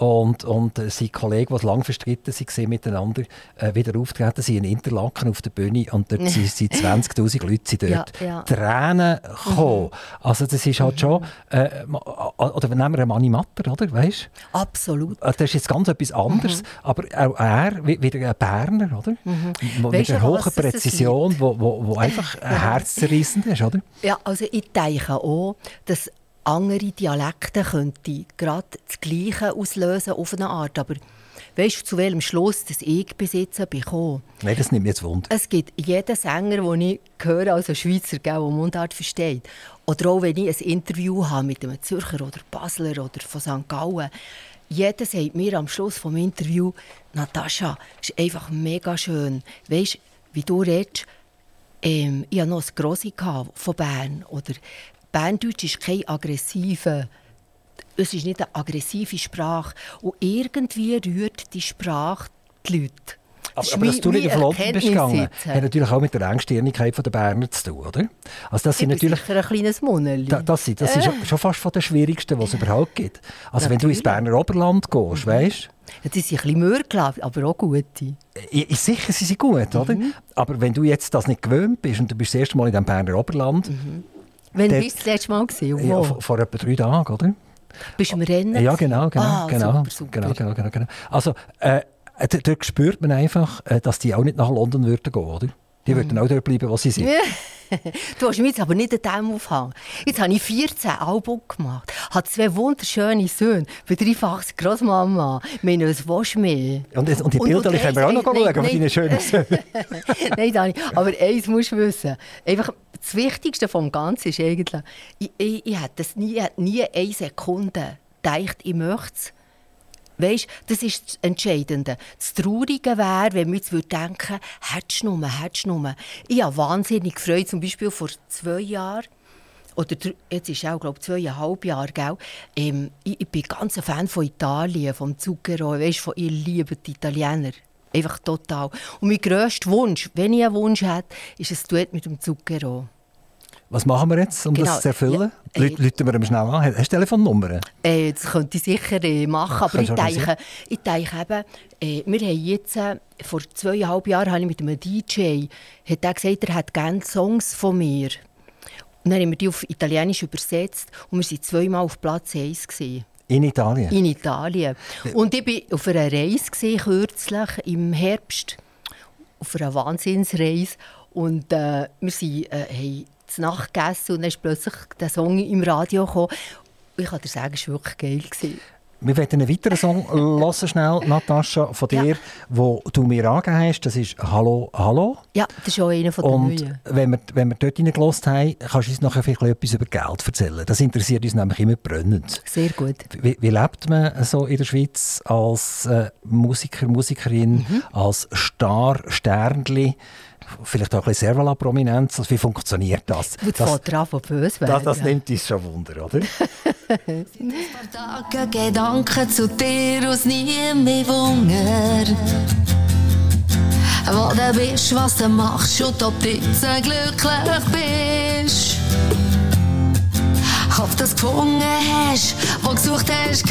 und, und äh, sein Kollege, die lang verstritten waren miteinander, äh, wieder auftreten sind in Interlaken auf der Bühne und dort sind, sind 20'000 Leute sind dort Ja, ja. Tränen gekommen. Also das ist halt schon... Äh, oder nehmen wir einen Manni Matter, oder, weißt Absolut. äh, Das ist jetzt ganz etwas anderes, aber auch er, wie- wieder ein Berner, oder? Wo- Mit einer hohen Präzision, wo, wo, wo einfach ein herzzerreißend ist, oder? Ja, also ich denke auch, dass andere Dialekte könnte gerade das Gleiche auslösen auf eine Art. Aber weißt du, zu welchem Schluss das ich besitze bekomme? Nein, das nimmt mich jetzt Wunder. Es gibt jeden Sänger, den ich höre, also Schweizer, der Mundart versteht. Oder auch wenn ich ein Interview habe mit einem Zürcher oder Basler oder von St. Gallen. Jeder sagt mir am Schluss des Interviews, Natascha, es ist einfach mega schön. Weißt du, wie du redest, ähm, ich hatte noch ein Grossi von Bern. Oder Berndeutsch ist kein aggressiver es ist nicht eine aggressive Sprache. Und irgendwie rührt die Sprache die Leute. Aber, ist aber dass du nicht auf London bist gegangen, hat natürlich auch mit der Engstirnigkeit der Berner zu tun, oder? Also das Ich sind natürlich... sicher ein kleines Monnerli. Da, das sind, das sind schon, schon fast von den schwierigsten, die es überhaupt gibt. Also wenn du ins Berner Oberland gehst, weißt Ja, die sind ein bisschen Mörgel, aber auch gute. ich, ich sicher, sie sind gut, oder? Mhm. Aber wenn du jetzt das nicht gewöhnt bist und du bist das erste Mal in dem Berner Oberland, Wann bist du das letzte Mal? Gewesen? Ja, vor, vor etwa drei Tagen, oder? Bist du im Rennen? Ja, genau, genau, Ah, genau, super, super. genau, genau, genau, genau. Also, äh, d- dort spürt man einfach, äh, dass die auch nicht nach London würden gehen, oder? Die würden auch dort bleiben, wo sie sind. Du hast mich jetzt aber nicht an dem aufhängen. Jetzt habe ich 14 Alben gemacht, habe zwei wunderschöne Söhne, bin dreifachs Großmama. Meine, was willst du mehr? Und, jetzt- und die Bilder können wir auch noch schauen, von deinen schönen Söhnen. Nein, Dani, aber eins musst du wissen. Einfach, das Wichtigste vom Ganzen ist eigentlich, ich, ich, ich hätte das nie, nie eine Sekunde gedacht, ich möchte es, Weißt, das ist das Entscheidende. Das Traurige wäre, wenn wir jetzt denken, hättest du nur, hättest du nur. Ich habe wahnsinnig gefreut, zum Beispiel vor zwei Jahren, oder jetzt ist es auch, glaube ich, zweieinhalb Jahre, gell? Ähm, ich, ich bin ganz ein Fan von Italien, vom Zucchero, weißt, von ihr lieben die Italiener. Einfach total. Und mein grösster Wunsch, wenn ich einen Wunsch hätte, ist ein Duett mit dem Zucchero. Was machen wir jetzt, um Genau, das zu erfüllen? ja, äh, Leuten wir ihm schnell an. Hast du Telefonnummer? Äh, das könnte ich sicher äh, machen, aber ich denke, ich denke eben, äh, wir haben jetzt, äh, vor zweieinhalb Jahren habe ich mit einem DJ, hat er gesagt, er hat gerne Songs von mir. Und dann haben wir die auf Italienisch übersetzt und wir waren zweimal auf Platz 1 gewesen, In Italien? in Italien. Und ich war auf einer Reise gewesen, kürzlich im Herbst, auf einer Wahnsinnsreise und äh, wir sind, äh, haben zu Nacht gegessen und dann ist plötzlich der Song im Radio gekommen. Und ich kann dir sagen, es war wirklich geil. Gewesen. Wir werden einen weiteren Song hören, schnell, Natascha, von dir, Ja. wo du mir angegeben hast. Das ist «Hallo, hallo». Ja, das ist auch einer von den Und neuen. wenn wir, wenn wir dort reingelassen haben, kannst du uns nachher vielleicht etwas über Geld erzählen. Das interessiert uns nämlich immer brennend. Sehr gut. Wie, wie lebt man so in der Schweiz als äh, Musiker, Musikerin, Mhm. als Star, Sternli, vielleicht auch ein bisschen Servala-Prominenz? Also wie funktioniert das? Und Das, fängt an von böse das, werden. das nimmt uns schon Wunder, oder? Tage Gedanken zu dir aus nie mehr Wunder. Wo du bist, was du machst und ob du jetzt glücklich bist. Ob du es gefunden hast, wo du gesucht hast,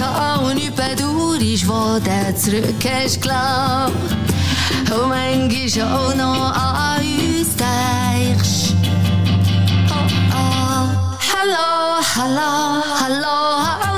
und nicht bedauerst, wo du zurück hast glaubt. Und manchmal auch noch an uns denkst. Oh, oh. Hallo, hallo, hallo. Hallo,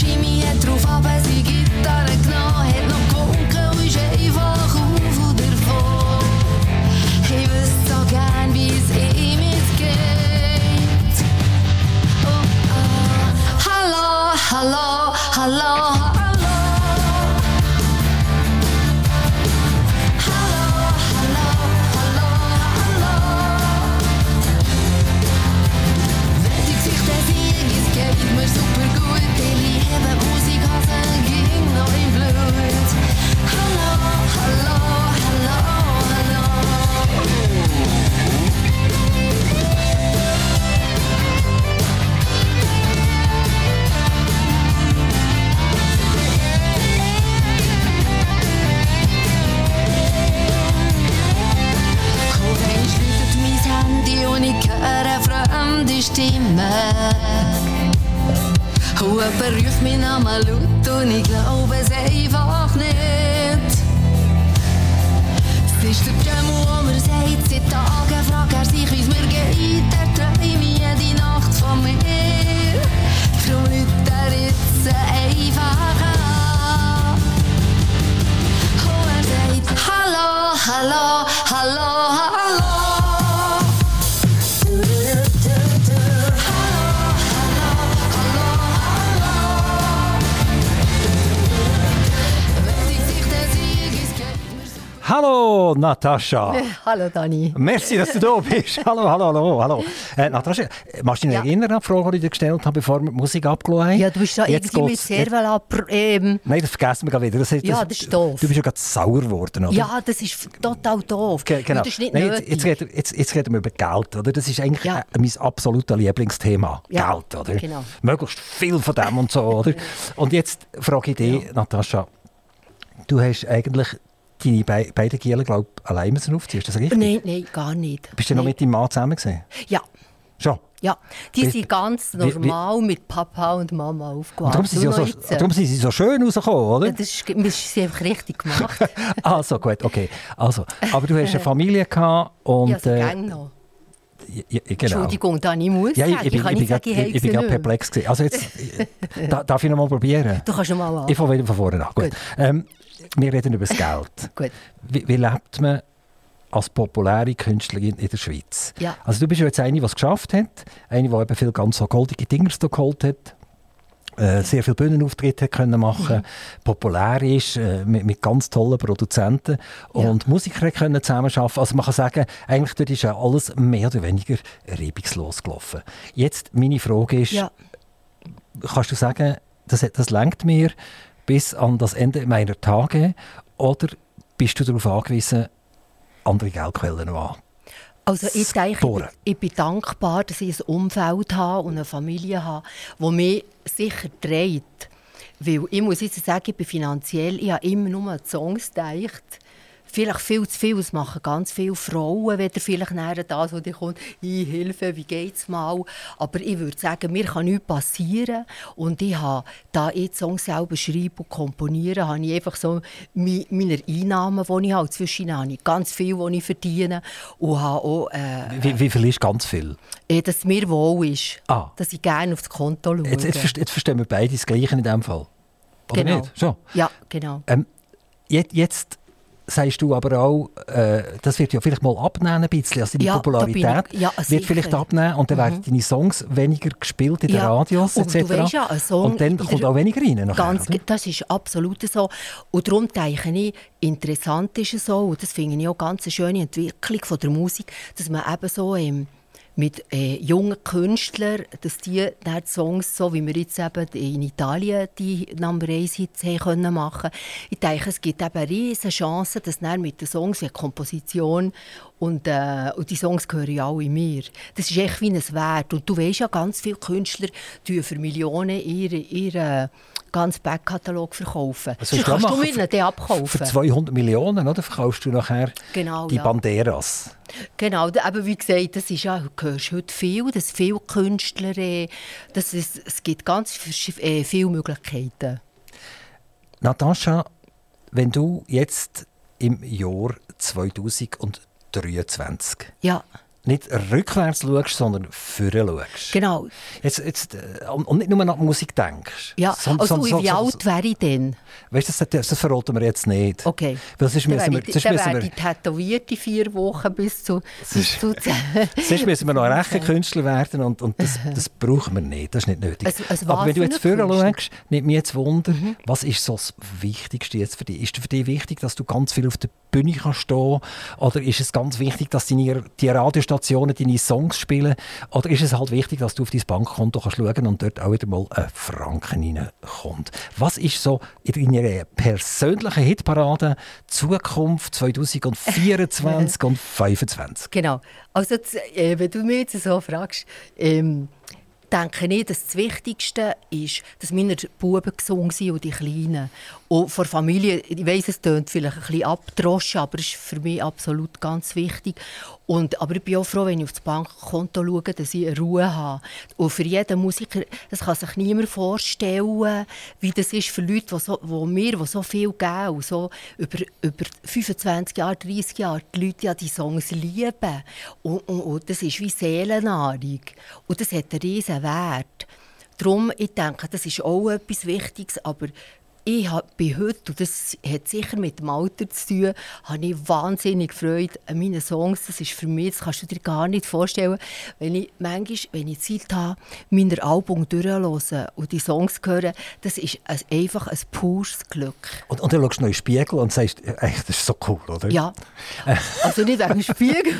Jimmy hat drauf aber seine Gitarre Hallo, hallo, Natascha. Hallo Dani. Merci, dass du da bist. hallo, hallo, hallo. hallo. Äh, Natascha, machst du dich Ja. erinnern an die Frage, die ich dir gestellt habe, bevor wir die Musik abgelassen haben? Ja, du bist da Jetzt irgendwie mit Servala... Ähm, Nein, das vergessen wir wieder. Das, Ja, das ist doof. Du bist ja gerade sauer geworden, oder? ja, das ist total doof. Ge- Genau. Das ist nicht Nein, nötig. jetzt, jetzt, reden, jetzt, jetzt reden wir über Geld, oder? Das ist eigentlich Ja. mein absolutes Lieblingsthema. Ja, Geld, oder? genau. Möglichst viel von dem und so, oder? Und jetzt frage ich dich, Natascha, du hast eigentlich deine Be beiden Gielen, glaube ich, allein müssen aufziehen. Ist das richtig? Nein, nein, gar nicht. Bist du noch Nein. mit deinem Mann zusammen gewesen? Ja, Schon? ja. Die Wie- sind ganz wie- wie- normal mit Papa und Mama aufgewachsen. darum sind, sie ja noch so, jetzt, äh, darum sind sie so schön rausgekommen, oder? Das ist, wir sind einfach richtig gemacht. Also gut, okay. Also, aber du hast eine Familie gehabt und ja, so äh, noch. Ja, ja, genau. Entschuldigung, Dani, ich muss Ja, ich, ich, bin, kann ich, nicht sagen, ich ich, ich bin gerade perplex. gewesen. Also jetzt, da, darf ich noch mal probieren? Du kannst schon mal an. Ich fange wieder von vorne an. Gut. Gut. Ähm, wir reden über das Geld. Gut. Wie, wie lebt man als populäre Künstlerin in der Schweiz? Ja. Also du bist ja jetzt eine, die es geschafft hat, eine, die eben viel ganz so goldige Dinger so geholt hat, äh, sehr viele Bühnenauftritte können machen, populär ist, äh, mit, mit ganz tollen Produzenten und Musikern können zusammenarbeiten. Also man kann sagen, eigentlich dort ist ja alles mehr oder weniger reibungslos gelaufen. Jetzt meine Frage ist, Ja. kannst du sagen, das, das lenkt mir bis an das Ende meiner Tage oder bist du darauf angewiesen, andere Geldquellen noch an? Also ich denke, ich, bin dankbar, dass ich ein Umfeld habe und eine Familie habe, die mich sicher trägt. Weil ich muss jetzt sagen, ich bin finanziell, ich habe immer nur an Songs gedacht. Vielleicht viel zu viel, es machen ganz viele Frauen, weder vielleicht nachher das, wo die kommt, «Ich Hilfe, wie geht's mal?» Aber ich würde sagen, mir kann nichts passieren. Und ich habe, da ich Songs selber schreibe und komponiere, habe ich einfach so meine Einnahmen, die ich habe. Zwischen habe ich ganz viel, die ich verdiene. Und habe auch, äh, Wie, wie viel ist ganz viel? eh, dass es mir wohl ist. Ah. Dass ich gerne aufs Konto schaue. Jetzt, jetzt, jetzt verstehen wir beide das Gleiche in dem Fall. Oder Genau. nicht? Schon. Ja, genau. Ähm, jetzt, jetzt sagst du aber auch, äh, das wird ja vielleicht mal abnehmen ein bisschen. Also deine Ja, Popularität ich- ja, wird vielleicht abnehmen und dann werden deine Songs weniger gespielt in den Ja. Radios Und etc. du weisst ja, ein Song und dann kommt auch weniger rein. Nachher, Ganz, oder? das ist absolut so. Und darum denke ich, interessant ist es so, und das finde ich auch ganz eine schöne Entwicklung von der Musik, dass man eben so ähm, mit äh, jungen Künstlern, dass die dann Songs, so wie wir jetzt eben in Italien die Number 1 Hits haben können machen Ich denke, es gibt eben riesige Chancen, dass dann mit den Songs, wie Komposition und, äh, und die Songs gehören ja alle mir. Das ist echt wie ein Wert. Und du weißt ja, ganz viele Künstler tun für Millionen ihre, ihre ganzen Backkatalog verkaufen. Was Sonst kannst du mir ihn dann abkaufen. Für 200 Millionen oder, verkaufst du nachher Genau, die ja. Banderas. Genau, aber wie gesagt, das ist ja, du hörst heute viel, dass viele Künstler, äh, das ist, es gibt ganz äh, viele Möglichkeiten. Natascha, wenn du jetzt im Jahr 2023 Ja, nicht rückwärts schaust, sondern vorne schaust. genau. Jetzt, jetzt, äh, und nicht nur nach Musik denkst. Ja, Sondern- also sondern- wie sondern- alt wäre ich denn? Weißt du, das, das verraten wir jetzt nicht. Okay. Weil sonst müssen wir, sonst dann wäre ich tätowiert die vier Wochen bis zu... Bis zu sonst müssen wir noch ein rechter Künstler werden und, und das, das brauchen wir nicht. Das ist nicht nötig. Also- also Aber wenn du jetzt vorne schaust, nimmt mich jetzt Wunder, Mhm. was ist so das Wichtigste jetzt für dich? Ist für dich wichtig, dass du ganz viel auf der Bühne kannst stehen Oder ist es ganz wichtig, dass deine, die Radiostationen deine Songs spielen? Oder ist es halt wichtig, dass du auf dein Bankkonto kannst schauen und dort auch wieder mal ein Franken reinkommt? Was ist so in deiner persönlichen Hitparade Zukunft 2024 und 2025? Genau. Also, äh, wenn du mich jetzt so fragst, ähm, denke ich, dass das Wichtigste ist, dass meine Buben gesungen sind und die Kleinen. Und von Familie, ich weiss, es klingt vielleicht ein bisschen abgedroschen, aber es ist für mich absolut ganz wichtig. Und, aber ich bin auch froh, wenn ich auf das Bankkonto schaue, dass ich eine Ruhe habe. Und für jeden Musiker, das kann sich niemand vorstellen, wie das ist für Leute, die, so, die mir die so viel geben so über, über 25 Jahre, 30 Jahre, die Leute ja die Songs lieben. Und, und, und das ist wie Seelennahrung. Und das hat einen riesen Wert. Darum, ich denke, das ist auch etwas Wichtiges, aber ich hab- bin heute, und das hat sicher mit dem Alter zu tun, habe ich wahnsinnig Freude an meinen Songs. Das ist für mich, das kannst du dir gar nicht vorstellen, wenn ich manchmal, wenn ich Zeit habe, mein Album durchzuhören und die Songs zu hören, das ist ein, einfach ein pures Glück. Und, und dann schaust du noch in den Spiegel und sagst, echt, das ist so cool, oder? Ja, also nicht wegen dem Spiegel.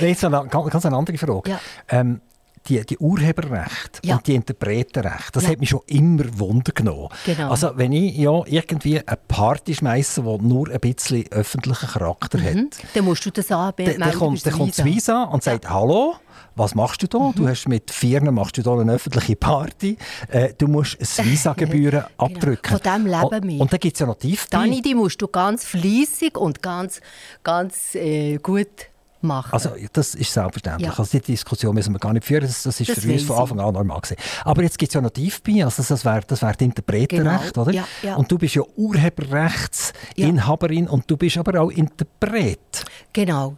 Nee, Jetzt eine, ganz ganz eine andere Frage. Ja. Ähm, die, die Urheberrechte Ja. und die Interpretenrechte, das Ja. hat mich schon immer Wunder genommen. Genau. Also wenn ich ja irgendwie eine Party schmeiße, die nur ein bisschen öffentlichen Charakter Mhm. hat, Dann musst du das anmelden. dann, dann kommt, dann kommt die Visa und sagt, hallo, was machst du da? Mhm. Du hast mit Firmen machst du da eine öffentliche Party. Äh, du musst Visa-Gebühren abdrücken. Von dem leben und, wir. Und dann gibt es ja noch tief Dani, die musst du ganz fleissig und ganz, ganz äh, gut machen. Also das ist selbstverständlich. Ja. Also die Diskussion müssen wir gar nicht führen. Das, das ist Das für uns von. Anfang an normal gewesen. Aber jetzt gibt es ja noch Tiefbein, also das wäre das wär Interpretenrecht, Genau. oder? Ja, ja. Und du bist ja Urheberrechtsinhaberin und du bist aber auch Interpret. genau.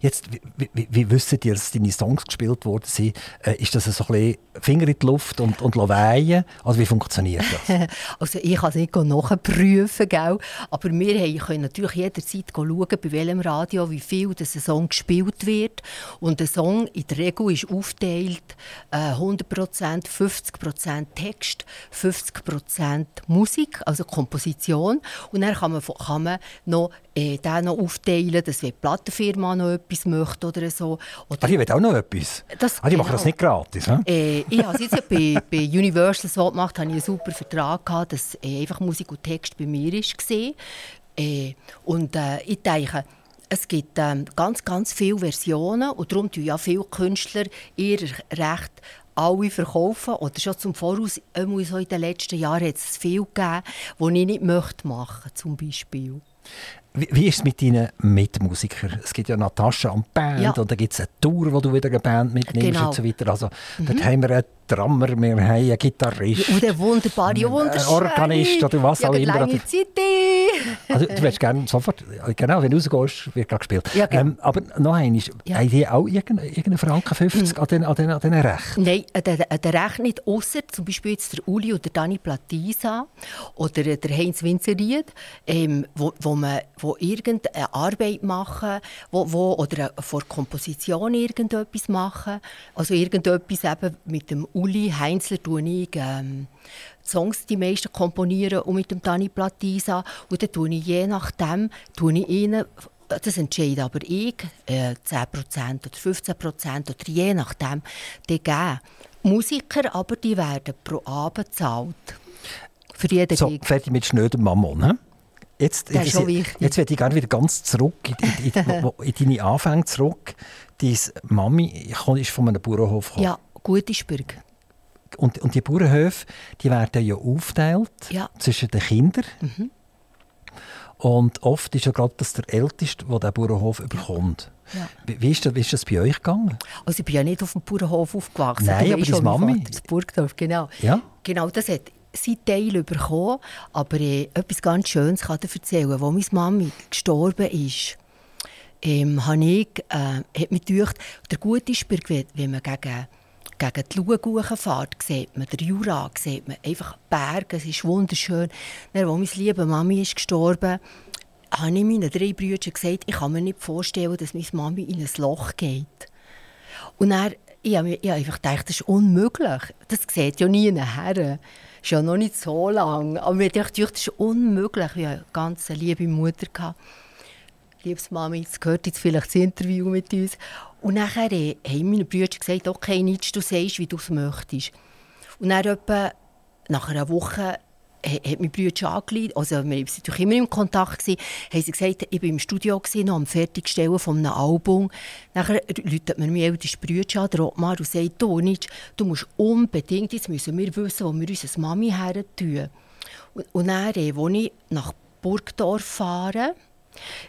Jetzt, wie, wie, wie wissen ihr, dass deine Songs gespielt worden sind? Äh, ist das so ein bisschen Finger in die Luft und, und weihen? Also wie funktioniert das? Also ich kann es nicht nachprüfen, gell? aber wir können natürlich jederzeit schauen, bei welchem Radio wie viel das ein Song gespielt wird. Und ein Song in der Regel ist aufgeteilt äh, 100%, 50% Text, 50% Musik, also Komposition. Und dann kann man, kann man noch, äh, den noch aufteilen, dass wenn die Plattenfirma noch möchte oder so. Oder Ah, die will auch noch etwas. Das- ah, die machen genau. das nicht gratis, hä? äh, ich habe jetzt bei, bei Universal so gemacht, habe ich einen super Vertrag gehabt, dass äh, einfach Musik und Text bei mir war. Äh, und äh, ich denke, es gibt ähm, ganz, ganz viele Versionen und darum tun ja viele Künstler ihr Recht alle verkaufen oder schon zum Voraus, einmal so in den letzten Jahren hat es viel gegeben, die ich nicht möchte machen zum Beispiel. Wie, wie ist es mit deinen Mitmusikern? Es gibt ja Natascha und Band Ja. und dann gibt es eine Tour, wo du wieder eine Band mitnimmst Genau. und so weiter. Also, Dort haben wir Drummer, wir haben einen Gitarrist. Ja, und der wunderbare, wunderschöne... Organist oder was auch ja, immer. lange äh. Also, du willst gerne sofort, genau, wenn du rausgehst, wird gerade gespielt. Ja, genau. ähm, aber noch einmal, Ja. haben die auch irgendeinen Franken 50 an den, an den, an den Rechten? Nein, äh, der, der Recht nicht, ausser zum Beispiel jetzt der Uli oder Dani Platisa oder der Heinz Winzeried, ähm, wo, wo, man, wo irgendeine Arbeit machen wo, wo, oder vor Komposition irgendetwas machen. Also irgendetwas eben mit dem Uli Heinzler tue ich ähm, die Songs die meisten komponieren und mit dem Dani Platisa und dann tue ich je nachdem tue ich ihnen das entscheide aber ich, äh, 10% oder 15% oder je nachdem, die geben. Musiker aber, die werden pro Abend bezahlt. Für jeden So, Gig. fertig mit schnödem Mammon. He? Jetzt, Das jetzt, wichtig. jetzt werde ich gerne wieder ganz zurück in, in, in, in deine Anfänge zurück. Deine Mami ist von einem Bauernhof gekommen. Ja, Gutisberg. Und, und die Bauernhöfe die werden ja aufgeteilt Ja. zwischen den Kindern. Und oft ist ja gerade das der Älteste, der diesen Bauernhof überkommt. Ja. Wie, ist das, wie ist das bei euch gegangen? Also ich bin ja nicht auf dem Bauernhof aufgewachsen. Nein, Du aber deine Mami. Das Burgdorf, genau. Ja? Genau, das hat sein Teil bekommen. Aber äh, etwas ganz Schönes kann ich erzählen. Als meine Mami gestorben ist, ähm, habe ich, äh, hat mich gedacht, der Gutisberg, wenn wenn man gegen, gegen die Luge fährt, sieht man den Jura, sieht man einfach Berge, es ist wunderschön. Dann, als meine liebe Mami ist gestorben habe ich meinen drei Brüdern gesagt, ich kann mir nicht vorstellen, dass meine Mami in ein Loch geht. Und dann, ich habe mir einfach gedacht, das ist unmöglich. Das sieht ja nie her. Das ist ja noch nicht so lange. Aber ich dachte, das ist unmöglich. Ich hatte eine ganz liebe Mutter. Gehabt. Liebes Mami, jetzt gehört jetzt vielleicht das Interview mit uns. Und nachher äh, haben meine Brüder gesagt, okay, nichts, du sagst, wie du es möchtest. Und dann etwa nach einer Woche äh, hat mein Bruder angeleitet, also wir waren natürlich immer im Kontakt, gewesen, haben sie gesagt, ich war im Studio, gewesen, noch am Fertigstellen von einem Album. Nachher läutet mir mein ältester Bruder an, der Ottmar, und sagt, du, Nitsch, du musst unbedingt, jetzt müssen wir wissen, wo wir unsere Mami her tun. Und, und dann, äh, als ich nach Burgdorf fahre,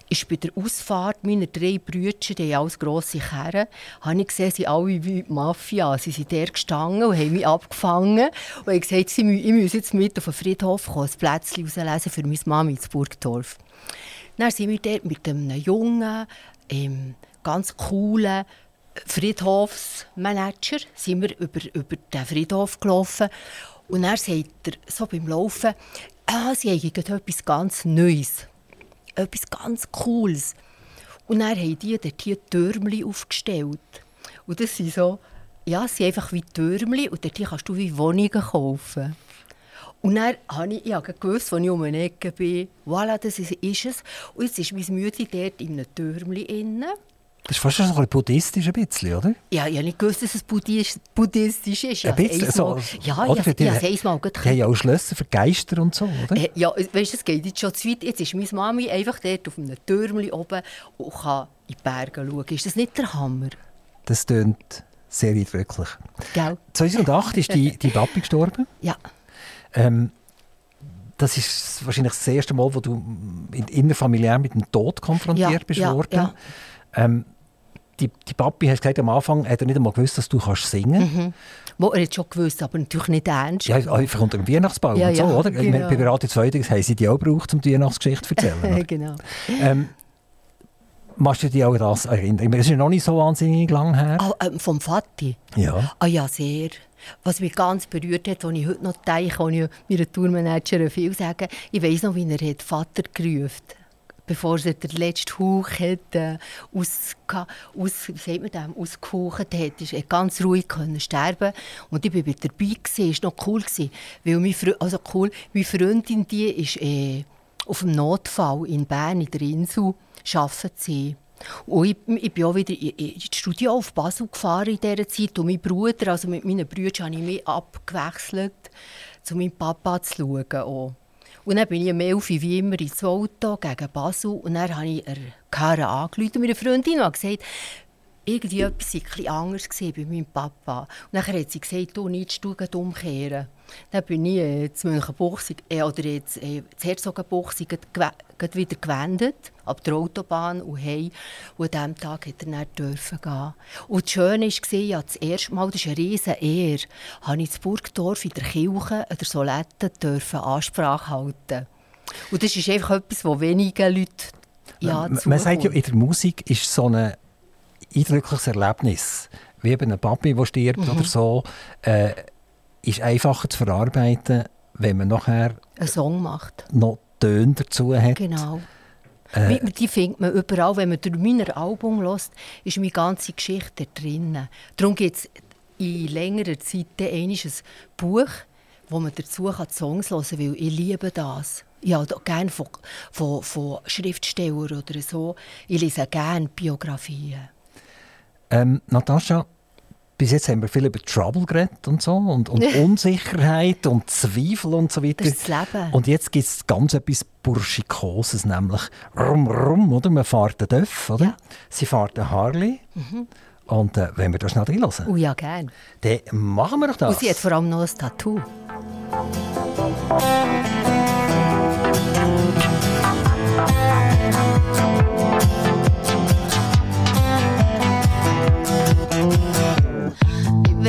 ist bei der Ausfahrt meiner drei Brüder, die haben alles grosse Kerren, habe ich gesehen, sie alle wie Mafia. Sie sind der gestanden und haben mich abgefangen. Und haben gesagt, ich muss jetzt mit auf den Friedhof kommen, ein Plätzchen rauslesen für meine Mami in Burgdorf. Dann sind wir dort mit einem jungen, ähm, ganz coolen Friedhofsmanager sind wir über, über den Friedhof gelaufen. Und dann sagt er so beim Laufen, ah, sie haben etwas ganz Neues etwas ganz Cooles. Und dann haben die dort hier Türmchen aufgestellt. Und das sind so, ja, sind einfach wie Türmchen und dort kannst du wie Wohnungen kaufen. Und dann habe ich, ich gewusst, als ich um eine Ecke bin, voilà, das ist, ist es. Und jetzt ist mein Mütli dort in einem Türmchen innen. Das ist fast schon so ein bisschen buddhistisch, ein bisschen, oder? Ja, ich habe nicht gewusst, dass es buddhistisch, buddhistisch ist. Ich Ein bisschen. So, einmal- ja, oder? ich habe Die- habe es einmal Die haben ja auch Schlösser für Geister und so, oder? Äh, ja, weißt, du, es geht jetzt schon zu weit. Jetzt ist meine Mami einfach dort auf einem Türmchen oben und kann in die Berge schauen. Ist das nicht der Hammer? Das tönt sehr eindrücklich. Gell? 2008 ist die, die Papi gestorben. Ja. Ähm, das ist wahrscheinlich das erste Mal, wo du in, innerfamiliär mit dem Tod konfrontiert Ja, bist ja, worden. ja. Ähm, die, die Papi hat gesagt, am Anfang hat er nicht einmal gewusst, dass du kannst singen Mhm. Wo er hat schon gewusst, aber natürlich nicht ernst. Ja, einfach unter dem Weihnachtsbaum Ja, und so, ja, oder? Genau. Bei Radio 2 haben sie die auch gebraucht, um die Weihnachtsgeschichte zu erzählen. genau. ähm, Machst du dich auch das erinnern? Es ist ja noch nicht so wahnsinnig lang her. Ah, ähm, vom Vati? Ja. Ah ja, sehr. Was mich ganz berührt hat, als ich heute noch denke, kann ich meiner Tourmanagerin viel sagen, ich weiss noch, wie er hat Vater gerufen bevor er den letzten Hauch hat, äh, aus, aus, wie dem, ausgehaucht hat, ist er ganz ruhig können sterben und ich war dabei gewesen, ist noch cool weil meine, Fre also cool, meine Freundin die ist äh, auf dem Notfall in Bern in der Insel arbeitet sie. Und ich, ich bin auch wieder in- in- ins Studio auf Basel gefahren in dieser Zeit. Und mein Bruder, also mit meinen Brüdern, habe ich mich abgewechselt, zu meinem Papa zu schauen. Auch. Und dann bin ich um 11 Uhr wie immer ins Auto gegen Basel. Und dann habe ich Kara angerufen meine Freundin und gesagt, irgendwie etwas war etwas anders bei meinem Papa. Und dann hat sie gesagt, du nicht du geh umkehren. Dann bin ich äh, zu Münchenbuchsig, äh, oder jetzt, äh, zu gleich wieder gewendet, ab der Autobahn und heim. Und an diesem Tag durfte er dann dürfen gehen. Und das Schöne war, ja, das erste Mal, das ist eine riesen Ehre, habe ich in Burgdorf in der Kirche an der Solette dürfen Ansprache halten. Und das ist einfach etwas, wo wenige Leute ja, man, man sagt ja, zukommt. in der Musik ist so ein eindrückliches Erlebnis, wie eben ein Papi, der stirbt Mhm. oder so, äh, ist einfacher zu verarbeiten, wenn man nachher einen Song macht. noch Töne dazu hat. Genau. Äh, Die findet man überall. Wenn man durch mein Album hört, ist meine ganze Geschichte drin. Darum gibt es in längerer Zeit ein Buch, wo man dazu kann Songs hören kann, weil ich liebe das. Ich habe gerne von, von, von Schriftstellern oder so. Ich lese gerne Biografien. Ähm, Natascha, bis jetzt haben wir viel über Trouble geredet und so und, und Unsicherheit und Zweifel und so weiter. Das ist das Leben. Und jetzt gibt es ganz etwas Burschikoses, nämlich rum, rum, oder? Man fährt einen Döff, oder? Ja. Sie fährt einen Harley. Und äh, wenn wir da schnell reinhören, Oh ja, gerne. dann machen wir doch das. Und sie hat vor allem noch ein Tattoo.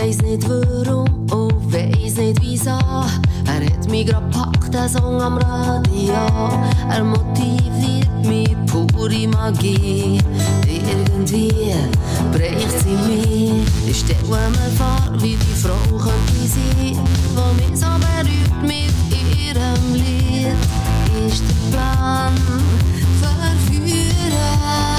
Weiss nicht warum und weiss nicht wieso. Er hat mich grad packt, der Song am Radio. Er motiviert mich, pure Magie. Irgendwie bricht sie mich. Ich stelle mir vor, wie die Frau könnte sein, die mich so berührt mit ihrem Lied. Ist der Plan verführen,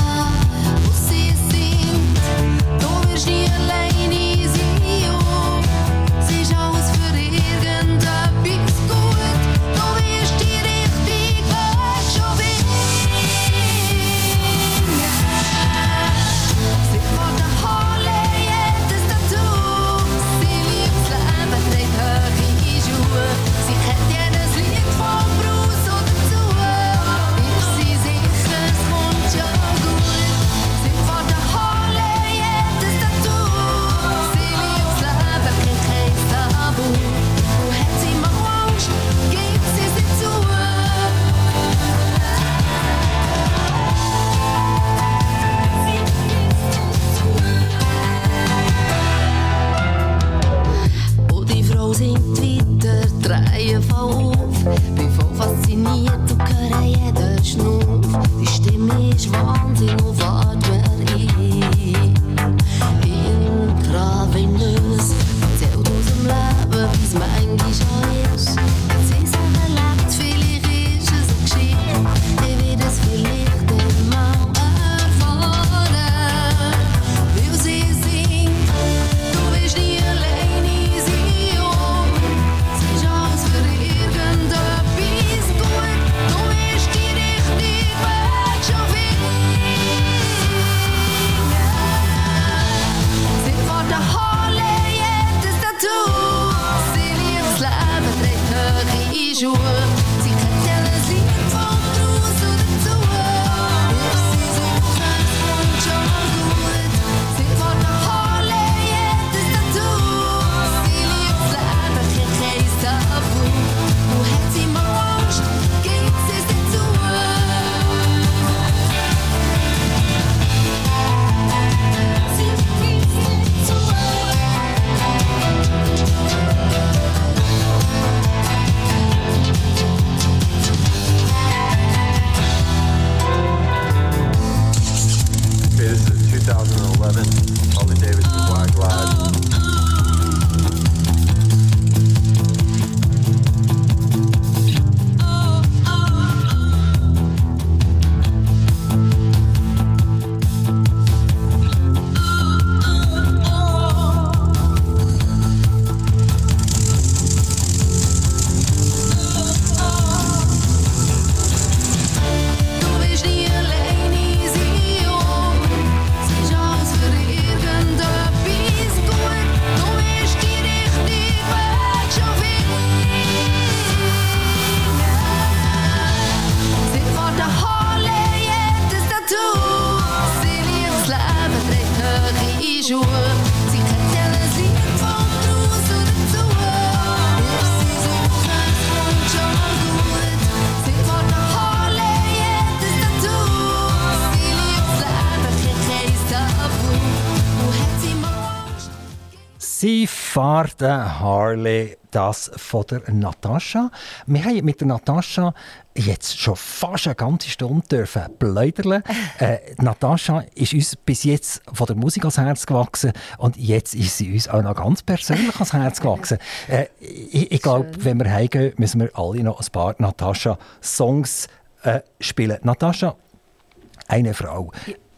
Fährt den Harley, das von der Natascha. Wir haben mit der Natascha jetzt schon fast eine ganze Stunde dürfen pläudern. äh, Natascha ist uns bis jetzt von der Musik ans Herz gewachsen und jetzt ist sie uns auch noch ganz persönlich ans Herz gewachsen. Äh, ich ich glaube, wenn wir heimgehen, müssen wir alle noch ein paar Natascha-Songs äh, spielen. Natascha, eine Frau.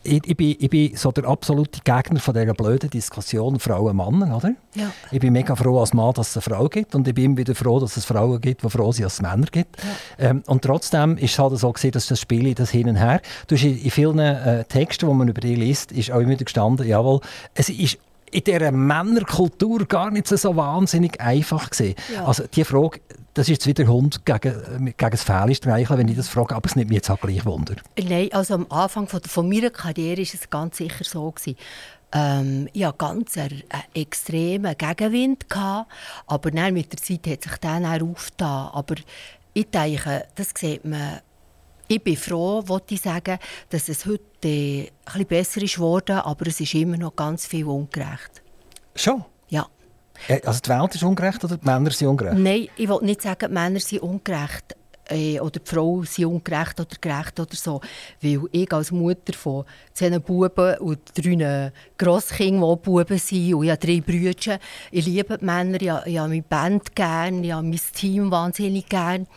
Ich, ich, bin, ich bin so der absolute Gegner von dieser blöden Diskussion Frauen-Mann, oder? Ja. Ich bin mega froh als Mann, dass es eine Frau gibt und ich bin immer wieder froh, dass es Frauen gibt, die froh sind, dass es Männer gibt. Ähm, und trotzdem ist es halt so gewesen, dass das Spiel das hin und her, du hast in, in vielen äh, Texten, die man über dich liest, ist auch immer wieder gestanden, jawohl, es ist in dieser Männerkultur gar nicht so wahnsinnig einfach gewesen. Ja. Also die Frage, das ist jetzt wieder Hund gegen, gegen das Fell streicheln, wenn ich das frage, aber es nimmt mich jetzt auch gleich Wunder. Nein, also am Anfang von, von meiner Karriere war es ganz sicher so. Gewesen. Ähm, ich hatte ganz einen, einen extremen Gegenwind, gehabt, aber dann mit der Zeit hat sich der dann aufgetan. Aber ich denke, das sieht man ich bin froh, wollte ich sagen, dass es heute äh, bisschen besser ist geworden, aber es ist immer noch ganz viel ungerecht. Schon? Ja. Äh, Also die Welt ist ungerecht oder die Männer sind ungerecht? Nein, ich will nicht sagen, die Männer sind ungerecht äh, oder die Frauen sind ungerecht oder gerecht oder so. Weil ich als Mutter von zehn Buben und drei Grosskindern, die auch Buben sind, und ich habe drei Brüder, ich liebe die Männer, ich habe meine Band gerne, ich habe mein Team wahnsinnig gerne.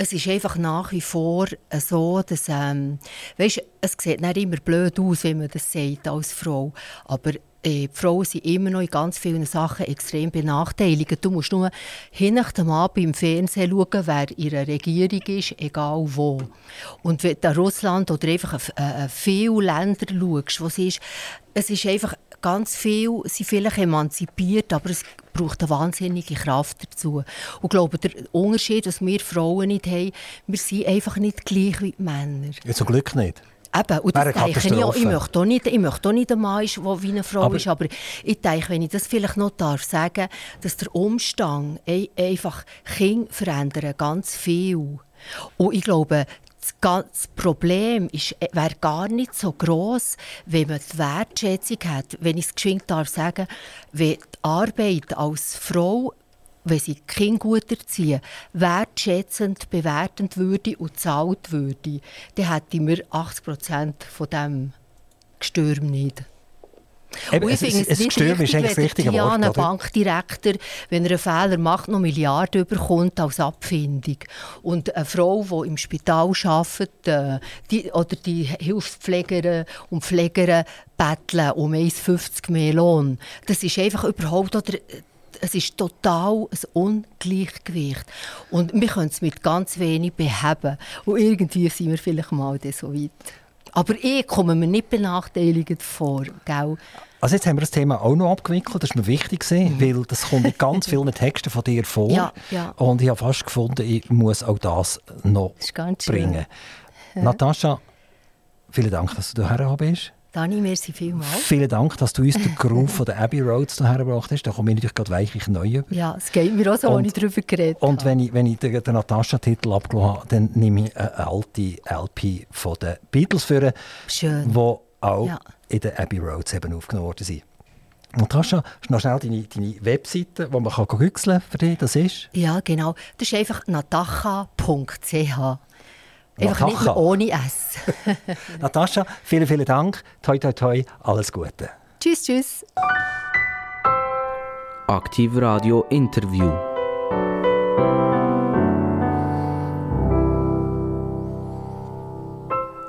Es ist einfach nach wie vor so, dass, ähm, weißt, es sieht nicht immer blöd aus, wenn man das sagt als Frau, aber äh, die Frauen sind immer noch in ganz vielen Sachen extrem benachteiligt. Du musst nur hinter dem Abend im Fernsehen schauen, wer der Regierung ist, egal wo. Und wenn du an Russland oder einfach auf, äh, äh, viele Länder schaust, wo es ist, es ist einfach ganz viel, sind vielleicht emanzipiert, aber es braucht eine wahnsinnige Kraft dazu. Und ich glaube, der Unterschied, was wir Frauen nicht haben, wir sind einfach nicht gleich wie die Männer. Zum Glück nicht. Eben, und das denke ich auch. Ich möchte auch nicht, ich möchte auch nicht ein Mann, der wie eine Frau Aber- ist, aber ich denke, wenn ich das vielleicht noch darf sagen, dass der Umstand ei- einfach Kinder verändern ganz viel. Und ich glaube, das Problem ist- äh, wäre gar nicht so groß, wenn man die Wertschätzung hat, wenn ich es geschwind darf sagen, wenn die Arbeit als Frau wenn sie Kinder gut erziehen, wertschätzend, bewertend würde und zahlt würde, dann hätten wir 80 Prozent von dem Gestürm nicht. Eben, Und es, es, es nicht ist richtig, das wenn der Diana oder? Bankdirektor, wenn er einen Fehler macht, noch Milliarden bekommt als Abfindung. Und eine Frau, die im Spital arbeitet, äh, die, oder die Hilfspfleger und Pfleger betteln um 1,50 mehr Lohn, das ist einfach überhaupt... Oder, es ist total ein Ungleichgewicht. Und wir können es mit ganz wenig beheben. Und irgendwie sind wir vielleicht mal so weit. Aber ich komme mir nicht benachteiligt vor. Gell? Also jetzt haben wir das Thema auch noch abgewickelt, das ist mir wichtig gewesen, weil das kommt in ganz vielen Texten von dir vor. Mhm. Ja, ja. Und ich habe fast gefunden, ich muss auch das noch Das bringen. Natascha, vielen Dank, dass du hierher bist. Dani, merci vielmals. Vielen Dank, dass du uns den Groove von der Abbey Roads hierher gebracht hast. Da komme ich natürlich gerade weichlich neu über. Ja, es geht mir auch so, Und- ich darüber geredet Und habe. wenn ich, wenn ich den, den Natascha-Titel abgelassen habe, dann nehme ich eine alte LP von den Beatles für, Schön. die auch Ja. in den Abbey Roads eben aufgenommen worden sind. Natascha, noch schnell deine, deine Webseite, wo man kann für dich, das ist? Ja, genau. Das ist einfach natacha.ch. Einfach nicht mehr ohne S. Natascha, vielen, vielen Dank. Toi, toi, toi, alles Gute. tschüss, tschüss. Aktiv Radio Interview.